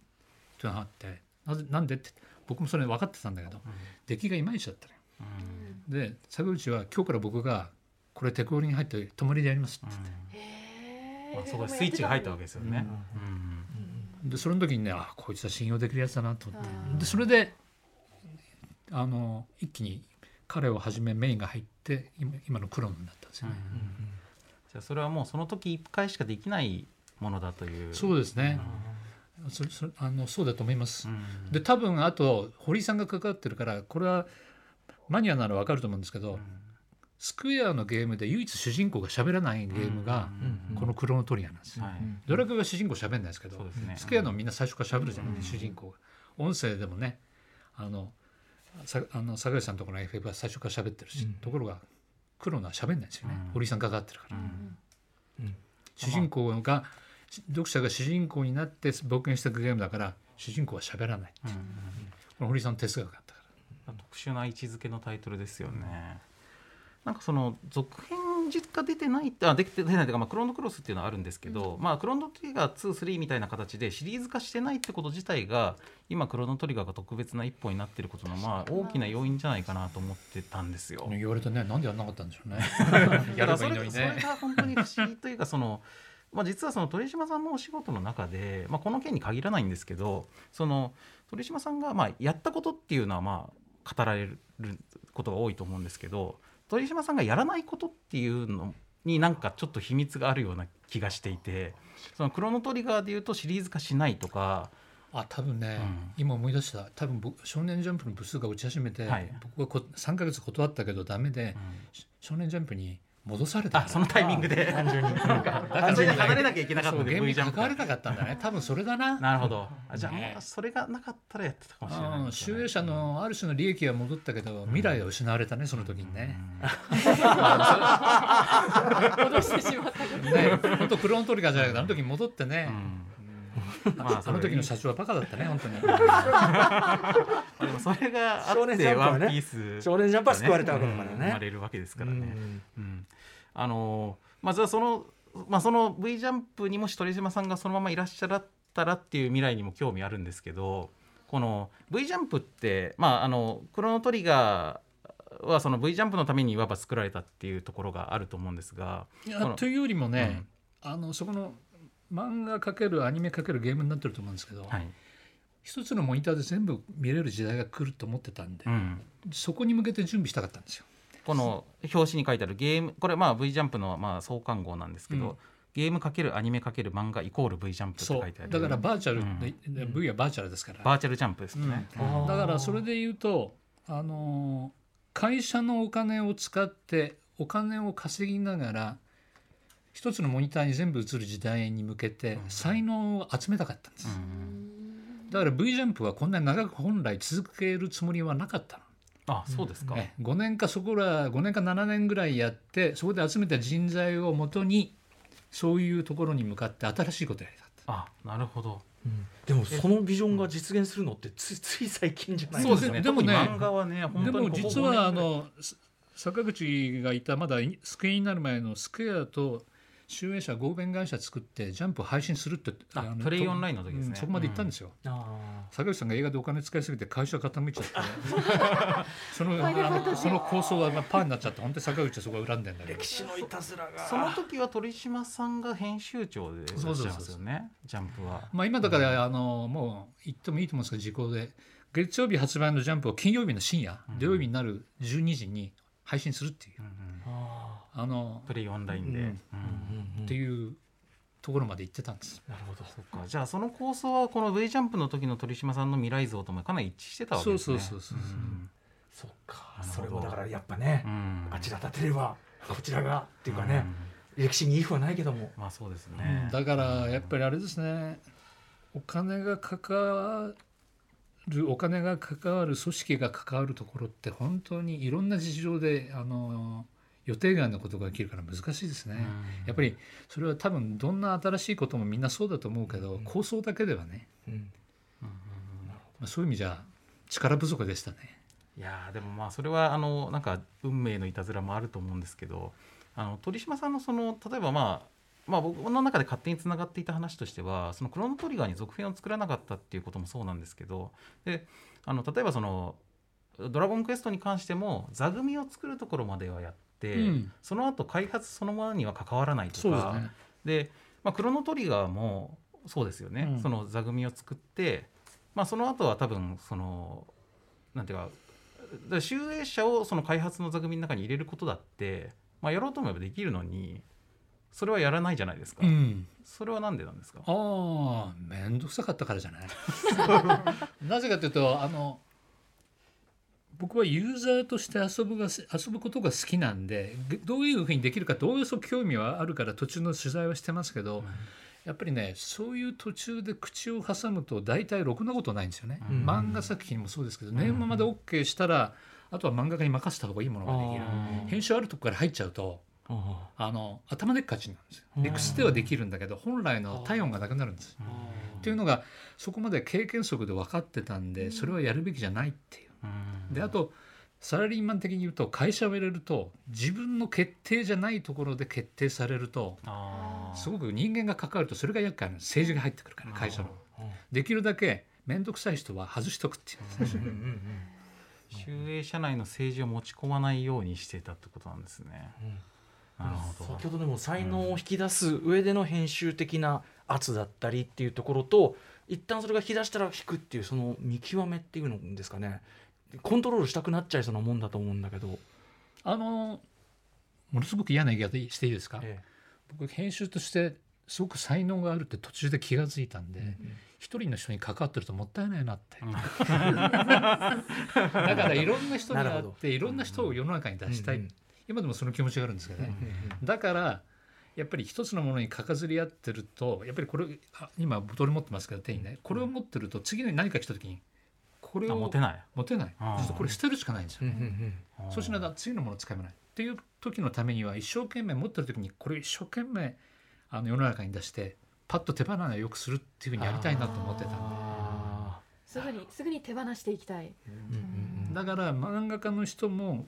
E: てなってなぜなんでって僕もそれ分かってたんだけど、出来がいまいちだったのよ。で坂口は今日から僕がこれテクオリに入って泊まりでやりますって言って、
D: まあ、そこでスイッチが入ったわけですよね。
E: でその時にねあこいつは信用できるやつだなと思って。でそれであの一気に彼をはじめメインが入って今今のクローンになったんですよね。
D: じゃあそれはもうその時一回しかできないものだという。
E: そうですね。そそあのそうだと思います。
D: うん。
E: で多分あと堀井さんが関わってるからこれはマニアならわかると思うんですけど、スクエアのゲームで唯一主人公が喋らないゲームがこのクロノトリガーなんですよ。
D: はい。
E: ドラクエは主人公喋んないですけど
D: ね。
E: スクエアのみんな最初から喋るじゃない、主人公が。音声でもねあのさあの坂口さんのところの FF は最初から喋ってるし、ところがクロノは喋んないですよね、
D: うん。
E: 堀井さん関わってるから。主人公が読者が主人公になって冒険していくゲームだから主人公は喋らない、この堀井さんの哲学があったから。
D: 特殊な位置づけのタイトルですよね。なんかその続編が出てないあできて出ないというか、まあ、クロノクロスっていうのはあるんですけど、まあ、クロノトリガー23みたいな形でシリーズ化してないってこと自体が今クロノトリガーが特別な一歩になってることのまあ大きな要因じゃないかなと思ってたんですよ。
E: 言われてねなんでやんなかったんでしょうね やればいいの
D: れそれ
E: にね
D: が本当に不思議というかその、まあ、実はその鳥島さんのお仕事の中で、まあ、この件に限らないんですけどその鳥島さんがまあやったことっていうのはまあ語られることが多いと思うんですけど鳥島さんがやらないことっていうのになんかちょっと秘密があるような気がしていてそのクロノトリガーでいうとシリーズ化しないとか。
E: あ多分ね、
D: うん。
E: 今思い出した。多分僕少年ジャンプの部数が打ち始めて、
D: はい。
E: 僕はこ3か月断ったけどダメで、し少年ジャンプに戻された
D: そのタイミングで。
B: 単純に。なんか
D: 完全に離れなきゃいけなかったんで
E: そうゲーム
D: V
E: に関われなかったんだね。多分それだな。
D: なるほど。あじゃあ、
E: ね。
D: それがなかったらやってたかもしれない。
E: 集英社のある種の利益は戻ったけど未来は失われたねその時にね。
G: 戻してしまった
E: ね。本当クローントリガーじゃないけどあの時に戻ってね、
D: まあ
E: あの時の社長はバカだったね本当に。
D: でもそれがあ
B: 少
D: って
B: 年ジャンプはね。
D: ワンピース
B: 少年ジャンプは救われたわけだからね。
D: うん生まれるわけですからね。
B: うん。
D: うん。あのまずはそのまあその V ジャンプにもし鳥島さんがそのままいらっしゃったらっていう未来にも興味あるんですけど、この V ジャンプってまああのクロノトリガーはその V ジャンプのためにいわば作られたっていうところがあると思うんですが、
E: というよりもね、あのそこの漫画かけるアニメかけるゲームになってると思うんですけど、
D: はい、
E: 一つのモニターで全部見れる時代が来ると思ってたんで、
D: うん、
E: そこに向けて準備したかったんですよ。
D: この表紙に書いてあるゲームこれまあ V ジャンプのまあ創刊号なんですけど、
E: うん。
D: ゲームかけるアニメかける漫画イコール V ジャンプって
E: そ
D: 書いてある。
E: うだからバーチャル、
D: うん。
E: で V はバーチャルですから。
D: バーチャルジャンプですね、
E: うん。
B: うん
E: だからそれで言うと、あのー会社のお金を使ってお金を稼ぎながら一つのモニターに全部映る時代に向けて才能を集めたかったんです、だから V ジャンプはこんなに長く本来続けるつもりはなかったの。
D: あそうですか、
E: ね、5年かそこら5年か7年ぐらいやってそこで集めた人材をもとにそういうところに向かって新しいことをやりたかった。
D: あなるほど。
B: でもそのビジョンが実現するのってついつい最近じゃない
D: そうですね。
E: でもね
D: 漫画はね本
E: で
D: 当に
E: も実はあのす坂口がいたまだスクエアになる前のスクエアと集英社合弁会社作ってジャンプを配信するって
D: あ
E: の
D: プレイオンラインの時ですね。
E: うんそこまで行ったんですよ、
B: あ
E: 坂口さんが映画でお金使いすぎて会社傾いちゃって。そのあのその構想がまあパーになっちゃって本当に坂口はそこは恨んでんだけど
B: ー歴史のいたずらが
D: その時は鳥島さんが編集長でいらっしゃいますよねジャンプは。
E: まあ、今だから、あのもう言ってもいいと思うんですけど時効で。月曜日発売のジャンプを金曜日の深夜、土曜日になる12時に配信するっていう、
B: あ
E: あの
D: プレイオンラインで、うん。
B: ーうん
E: っていうところまで行ってたんです。
B: なるほど。
D: そっか。じゃあその構想はこの V ジャンプの時の鳥島さんの未来像ともかなり一致してたわけですね。
E: そうそうそうそう
D: うん。
B: そっか。それをだからやっぱね
D: うん。
B: あちら立てればこちらがっていうかね歴史にイフはないけども
D: まあそうですね、
E: だからやっぱりあれですね。お金が関わるお金が関わる組織が関わるところって本当にいろんな事情であの予定外のことが起きるから難しいですね。やっぱりそれは多分どんな新しいこともみんなそうだと思うけど、構想だけではね、
B: うん
E: まあ、そういう意味じゃ力不足でしたね。
D: いやーでもまあそれはあのなんか運命のいたずらもあると思うんですけどあの鳥島さんのその例えばまあまあ僕の中で勝手につながっていた話としてはそのクロノトリガーに続編を作らなかったっていうこともそうなんですけどであの例えばその「ドラゴンクエスト」に関しても座組を作るところまではやって、
E: うん。
D: その後開発そのものには関わらないとか
E: ですね。
D: で、まあ、クロノトリガーもそうですよね、
E: うん。
D: その座組を作って、まあ、その後は多分そのなんていうか集英社をその開発の座組の中に入れることだって、まあ、やろうと思えばできるのにそれはやらないじゃないですか、
E: うん。
D: それはなんでなんですか？
E: ああ面倒くさかったからじゃない？なぜかというとあの僕はユーザーとして遊ぶが遊ぶことが好きなんででどういうふうにできるかどういう興味はあるから途中の取材はしてますけど、やっぱりねそういう途中で口を挟むと大体ろくなことないんですよね、
B: うん。
E: 漫画作品もそうですけど年間まで OK したらあとは漫画家に任せた方がいいものができる。編集あるとこから入っちゃうと
B: あ
E: あの頭でっかちなんですよ。
B: うん。
E: 理屈ではできるんだけど本来の体温がなくなるんですっていうのがそこまで経験則で分かってたんでそれはやるべきじゃないっていう。
D: うん。
E: であとサラリーマン的に言うと会社を入れると自分の決定じゃないところで決定されるとすごく人間が関わるとそれが厄介なの政治が入ってくるから会社の。できるだけ面倒くさい人は外しとくっていう。
B: うんうんうん
D: 集英社内の政治を持ち込まないようにしてたってことなんですね。なるほど。
B: 先ほどでも才能を引き出す上での編集的な圧だったりっていうところと一旦それが引き出したら引くっていうその見極めっていうのですかねコントロールしたくなっちゃいそうなもんだと思うんだけど、
E: あのものすごく嫌な言い方していいですか、
B: え
E: 僕編集としてすごく才能があるって途中で気がついたんで、一人の人に関わってるともったいないなって、だからいろんな人に会っていろんな人を世の中に出したい、
B: うんうん
E: 今でもその気持ちがあるんですけどね、だからやっぱり一つのものにかかずり合ってるとやっぱりこれあ今ボトル持ってますけど手にね。これを持ってると次に何か来た時にこれを
D: あ持てない。
E: 持てない。
D: あー。
E: そうするとこれ捨てるしかないんですよ。
B: うん
E: ね、
B: うん。
E: そうしながら次のもの使いもない。っていう時のためには一生懸命持ってる時にこれ一生懸命あの世の中に出してパッと手放ないよくするっていうふうにやりたいなと思ってたんで。
B: あ
G: すぐにすぐに手放していきたい。
B: ーうんうん。
E: だから漫画家の人も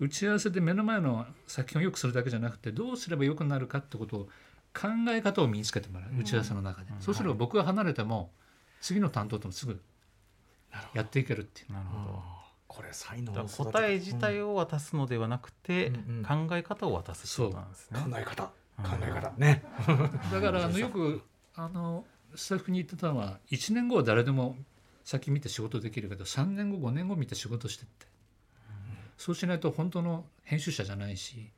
E: 打ち合わせで目の前の作品を良くするだけじゃなくてどうすれば良くなるかってことを考え方を身につけてもらう。打ち合わせの中で、そうすれば僕が離れても次の担当ともすぐやっていけるっていう。
D: なるほど。
B: これ才能
D: 答え自体を渡すのではなくて、
B: うん
D: 考え方を渡すってことなんですね。
B: 考え方。考え方。ね。
E: だからあのよくあのスタッフに言ってたのは1年後は誰でも先見て仕事できるけど3年後5年後見て仕事してって、そうしないと本当の編集者じゃないし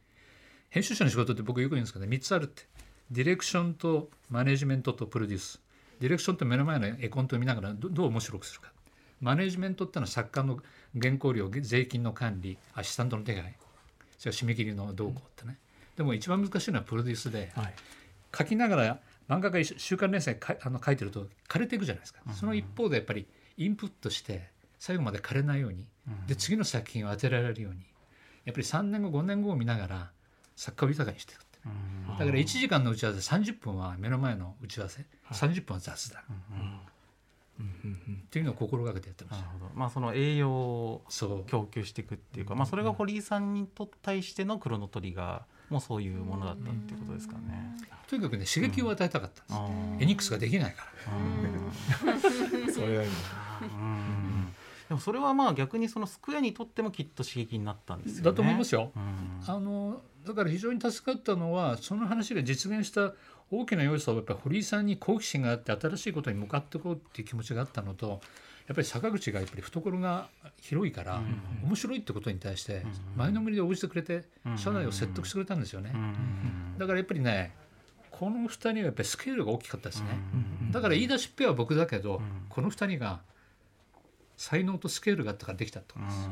E: 編集者の仕事って僕よく言うんですけど、ね、3つあるって。ディレクションとマネジメントとプロデュース。ディレクションって目の前の絵コンテを見ながらどどう面白くするかマネジメントってのは作家の原稿料税金の管理アシスタントの手配それから締め切りの動向ってね。でも一番難しいのはプロデュースで、
B: はい。
E: 書きながら漫画家週刊連載かあの書いてると枯れていくじゃないですか、その一方でやっぱりインプットして最後まで枯れないように、で次の作品を当てられるようにやっぱり3年後5年後を見ながら作家を豊かにしていくって。
D: うん。
E: だから1時間の打ち合わせ30分は目の前の打ち合わせ30分は雑談、っていうのを心がけてやってました。
D: まあその栄養を
E: そう
D: 供給していくっていうか、まあそれが堀井さんにと対してのクロノトリガーもそういうものだったっていうことですかね。
E: とにかくね刺激を与えたかったんです、
D: あー
E: エニックスができないから。
B: それはいい
D: うん。でもそれはまあ逆にそのスクエアにとってもきっと刺激になったんですよね。
E: だと思いますよ、
D: うん。
E: あのだから非常に助かったのはその話が実現した大きな要素はやっぱり堀井さんに好奇心があって新しいことに向かっていこうっていう気持ちがあったのとやっぱり坂口がやっぱり懐が広いから、面白いってことに対して前のめりで応じてくれて社内を説得してくれたんですよね、
D: うん。
E: だからやっぱりねこの2人はやっぱりスケールが大きかったですね、だから言い出しっぺは僕だけど、この2人が才能とスケールがあったからできたってこと。です、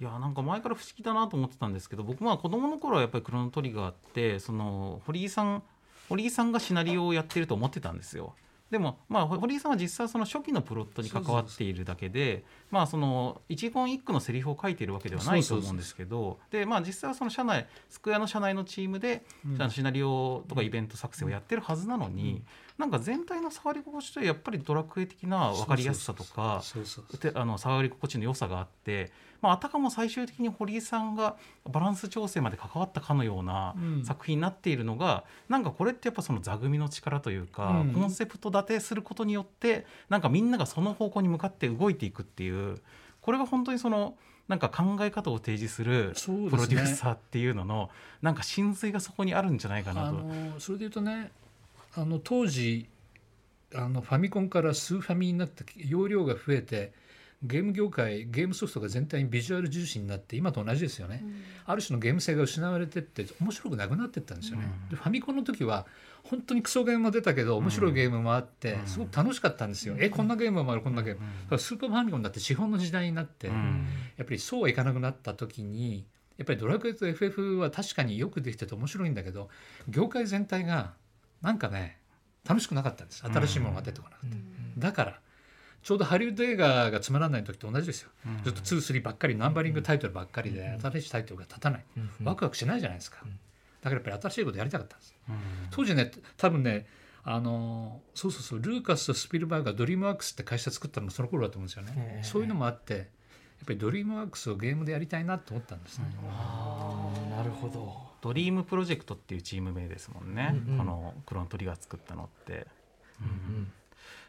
D: いやなんか前から不思議だなと思ってたんですけど僕まあ子供の頃はやっぱりクロノトリガーってその堀井さん堀井さんがシナリオをやってると思ってたんですよ。でもまあ堀井さんは実際その初期のプロットに関わっているだけでまあその一言一句のセリフを書いているわけではないと思うんですけどでまあ実際はその社内スクエアの社内のチームで、
E: うん。
D: あのシナリオとかイベント作成をやってるはずなのに、なんか全体の触り心地とやっぱりドラクエ的な分かりやすさとか触り心地の良さがあって、まあ、あたかも最終的に堀井さんがバランス調整まで関わったかのような
E: うん。
D: 作品になっているのが、なんかこれってやっぱその座組の力というか、
E: うん。
D: コンセプト立てすることによってなんかみんながその方向に向かって動いていくっていうこれが本当にそのなんか考え方を提示するプロデューサーっていうののなんか真髄がそこにあるんじゃないかな
E: あ
D: と。
E: のそれで言うとねあの当時あのファミコンからスーファミになって容量が増えてゲーム業界ゲームソフトが全体にビジュアル重視になって今と同じですよね、ある種のゲーム性が失われてって面白くなくなってったんですよね、
D: うん。
E: でファミコンの時は本当にクソゲームも出たけど面白いゲームもあって、
D: うん。
E: すごく楽しかったんですよ、えこんなゲームもあるこんなゲーム、
D: うん。
E: スーパーファミコンだって資本の時代になって、
D: うん。
E: やっぱりそうはいかなくなった時にやっぱりドラクエと FF は確かによくできてて面白いんだけど業界全体がなんかね楽しくなかったんです。新しいものが出てこなかった、だからちょうどハリウッド映画がつまらない時と同じですよ、
D: うん。
E: ずっと23ばっかりナンバリングタイトルばっかりで
B: うん。
E: 新しいタイトルが立たない、
B: うん。
E: ワクワクしないじゃないですか、だからやっぱり新しいことやりたかったんです。
D: うん。
E: 当時ね多分ねあのそうそうそうルーカスとスピルバーグがドリームワークスって会社作ったのもその頃だと思うんですよね、
B: ええ。
E: そういうのもあってやっぱりドリームワークスをゲームでやりたいなと思ったんですね、
B: あーなるほど。
D: ドリームプロジェクトっていうチーム名ですもんね、
B: うんうん。
D: このクロノトリガー作ったのって。
B: うん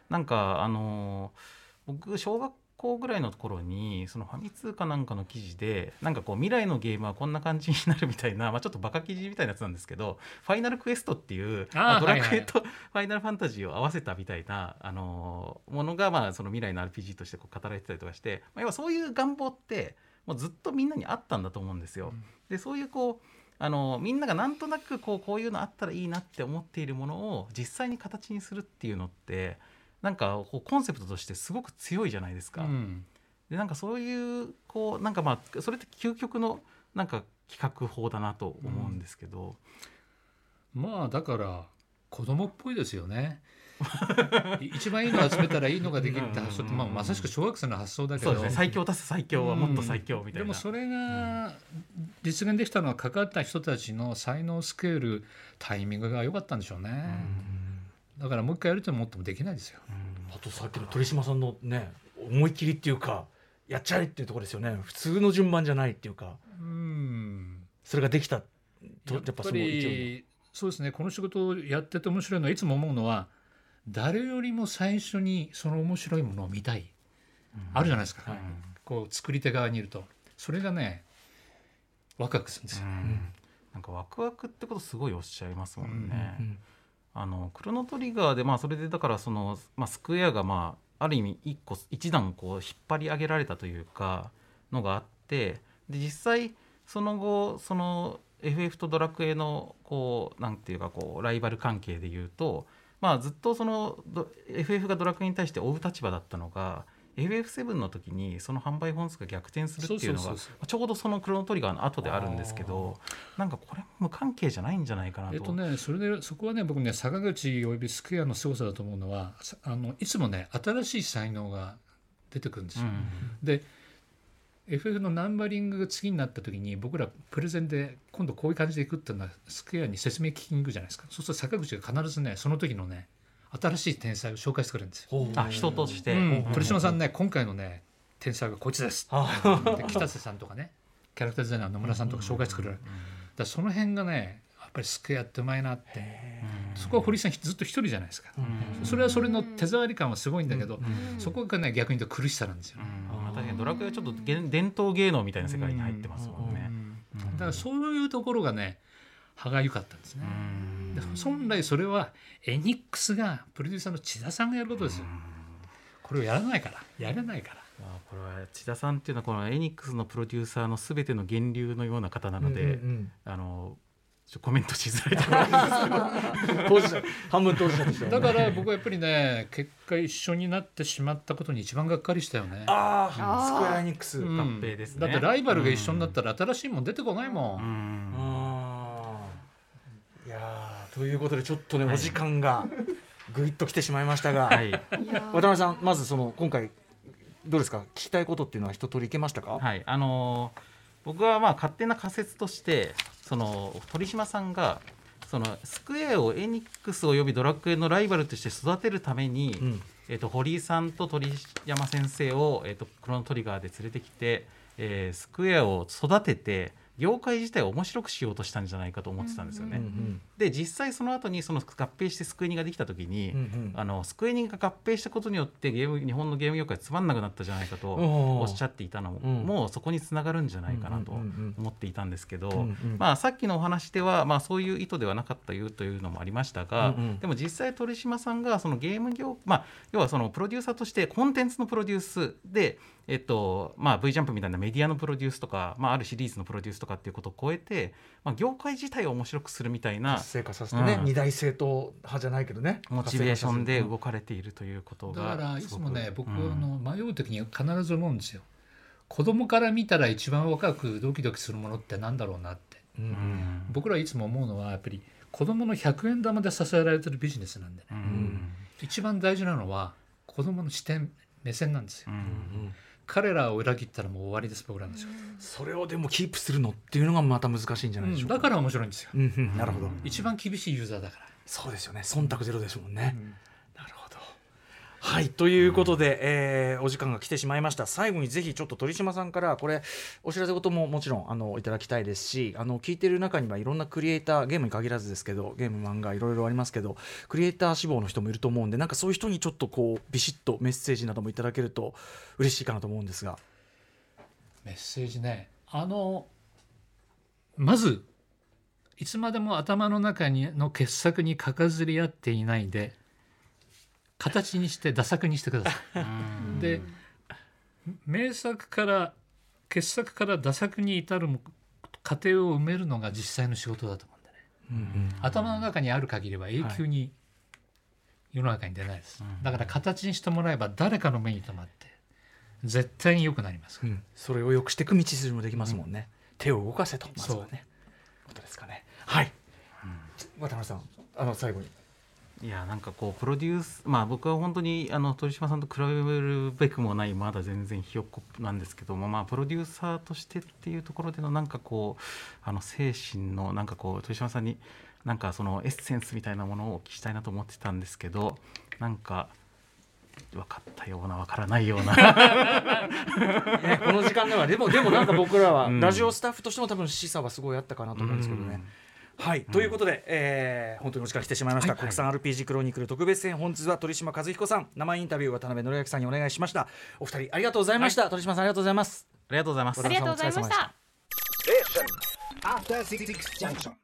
D: なんかあのー僕小学校ぐらいの頃にそのファミ通かなんかの記事でなんかこう未来のゲームはこんな感じになるみたいな、まあ、ちょっとバカ記事みたいなやつなんですけど「ファイナルクエスト」っていうまあドラクエとファイナルファンタジーを合わせたみたいな、あのーものがまあその未来の RPG としてこう語られてたりとかして、まあ、要はそういう願望ってもうずっとみんなにあったんだと思うんですよ。でそういうこうあのみんながなんとなくこうこういうのあったらいいなって思っているものを実際に形にするっていうのってなんかこうコンセプトとしてすごく強いじゃないですか。
E: うん。
D: でなんかそういうこうなんかまあそれって究極のなんか企画法だなと思うんですけど、
E: まあだから子供っぽいですよね。い一番いいのを集めたらいいのができるって発想って、まあ、まさしく小学生の発想だけど。
D: そうですね。最強足す最強はもっと最強みたいな。
E: でもそれが実現できたのは関わった人たちの才能スケールタイミングが良かったんでしょうね、だからもう一回やると思ってもできないですよ、
B: あとさっきの鳥島さんのね思い切りっていうかやっちゃえっていうところですよね。普通の順番じゃないっていうか。
E: うん。
B: それができた。と
E: やっぱ
B: その一
E: そうですね。この仕事をやってて面白いのはいつも思うのは誰よりも最初にその面白いものを見たい、あるじゃないですか、
B: はい。
E: こう作り手側にいると。それがねワクワクするんですよ、
D: なんかワクワクってことすごいおっしゃいますもんね。
B: うん
D: あのクロノトリガーでまあそれでだからその、まあ、スクエアがまあある意味1個一段こう引っ張り上げられたというかのがあってで実際その後その FF とドラクエのこうなんていうかこうライバル関係でいうとまあずっとその FF がドラクエに対して追う立場だったのが FF7 の時にその販売本数が逆転するっていうのがちょうどそのクロノトリガーの後であるんですけどなんかこれ無関係じゃないんじゃないかなと。
E: えっとね、それでそこはね僕ね坂口およびスクエアの凄さだと思うのはさあのいつもね新しい才能が出てくるんですよ。
D: うん
E: で FF のナンバリングが次になった時に僕らプレゼンで今度こういう感じでいくっていうのはスクエアに説明聞きに行くじゃないですかそうすると坂口が必ずねその時のね新しい天才を紹介してくれるんですよ。
D: あ人として、
E: うん、鳥島さんね今回のね天才がこいつです。
B: あ
E: で北瀬さんとかねキャラクターデザイナーの野村さんとか紹介してくれる、だからその辺がねやっぱりスクエアってうまいなって。そこは堀井さんずっと一人じゃないですか、それはそれの手触り感はすごいんだけど、そこがね逆に言うと苦しさなんですよね、
D: うん。確かにドラクエはちょっと伝伝統芸能みたいな世界に入ってますもんね。
E: だからそういうところがね歯がゆかったんですね、で本来それはエニックスがプロデューサーの千田さんがやることですよ、これをやらないからやれないから。
D: まあこれは千田さんっていうのはこのエニックスのプロデューサーのすべての源流のような方なので、
B: うんうん
D: あのちょっとコメントしづらい。
B: 当事者半分当事者として
E: だから僕はやっぱりね結果一緒になってしまったことに一番がっかりしたよね。
B: あ
G: あ
B: スクエアエニックス、
E: うん
D: 合併ですね。
E: だってライバルが一緒になったら新しいもん出てこないもん、
D: うん
B: いやーということでちょっとね、お時間がぐいっと来てしまいましたが、
D: はい。
B: 渡辺さんまずその今回どうですか？聞きたいことっていうのは一通りいけましたか、
D: はい、あのー僕はまあ勝手な仮説としてその鳥島さんがそのスクエアをエニックスおよびドラクエのライバルとして育てるために、
B: うん。
D: えっと堀井さんと鳥山先生を、えっとクロノトリガーで連れてきて、えースクエアを育てて業界自体を面白くしようとしたんじゃないかと思ってたんですよね。
B: うんうん
D: で実際その後にその合併してスクエニができた時に、
B: うんうん。
D: あのスクエニが合併したことによってゲーム日本のゲーム業界つまんなくなったじゃないかと
B: お
D: っしゃっていたのも、
B: うん。
D: もうそこにつながるんじゃないかなと思っていたんですけど、
B: うんうん。
D: まあ、さっきのお話では、まあ、そういう意図ではなかったよというのもありましたが、
B: うんうん。
D: でも実際鳥島さんがそのゲーム業、まあ、要はそのプロデューサーとしてコンテンツのプロデュースで、えっとまあ、V ジャンプみたいなメディアのプロデュースとか、まあ、あるシリーズのプロデュースとかっていうことを超えて、まあ、業界自体を面白くするみたいな
B: 活性化させてね、
D: うん。
B: 二大政党派じゃないけどね
D: モチベーションで動かれているということ
E: だ
D: が
E: からいつもね僕
D: うん。
E: の迷う時に必ず思うんですよ。子供から見たら一番若くドキドキするものってなんだろうなって。
B: うん。
E: 僕らいつも思うのはやっぱり子供の100円玉で支えられてるビジネスなんでね。
D: うん。
E: 一番大事なのは子供の視点目線なんですよ。
D: うん
E: 彼らを裏切ったらもう終わりです僕らの仕事。
B: それをでもキープするのっていうのがまた難しいんじゃないでしょうか、
E: だから面白いんですよ。
B: うんうん。なるほど、
E: 一番厳しいユーザーだから。
B: そうですよね。忖度ゼロですもんね、
E: うん
B: はいということで、えーお時間が来てしまいました。最後にぜひちょっと鳥島さんからこれお知らせ事ももちろんあのいただきたいですしあの聞いてる中にはいろんなクリエイターゲームに限らずですけどゲーム漫画いろいろありますけどクリエイター志望の人もいると思うんでなんかそういう人にちょっとこうビシッとメッセージなどもいただけると嬉しいかなと思うんですが。
E: メッセージね。あのまずいつまでも頭の中にの傑作にかかずり合っていないで形にして打作にしてください。で名作から傑作から打作に至る過程を埋めるのが実際の仕事だと思うんでね。頭の中にある限りは永久に世の中に出ないです、だから形にしてもらえば誰かの目に留まって絶対に良くなります、
B: うん、それを良くしていく道筋もできますもんね、手を動かせと。まずはね。ことですかね。はい、渡辺さんあの最後に
D: いやなんかこうプロデュースまあ僕は本当にあの鳥島さんと比べるべくもないまだ全然ひよっこなんですけどもまあプロデューサーとしてっていうところでのなんかこうあの精神のなんかこう鳥島さんになんかそのエッセンスみたいなものをお聞きしたいなと思ってたんですけどなんか分かったような分からないような。
B: ね、この時間ではでもでもなんか僕らは
D: うん。
B: ラジオスタッフとしても多分示唆はすごいあったかなと思うんですけどね。はい、ということで、えー本当にお時間来てしまいました、
D: はい
B: 国産 RPG クロニクル特別編本日は鳥島和彦さん。生インタビュー渡辺則明さんにお願いしました。お二人ありがとうございました、鳥島さんありがとうございます
D: ありがとうございます
C: ありがとうございました。
F: Junction.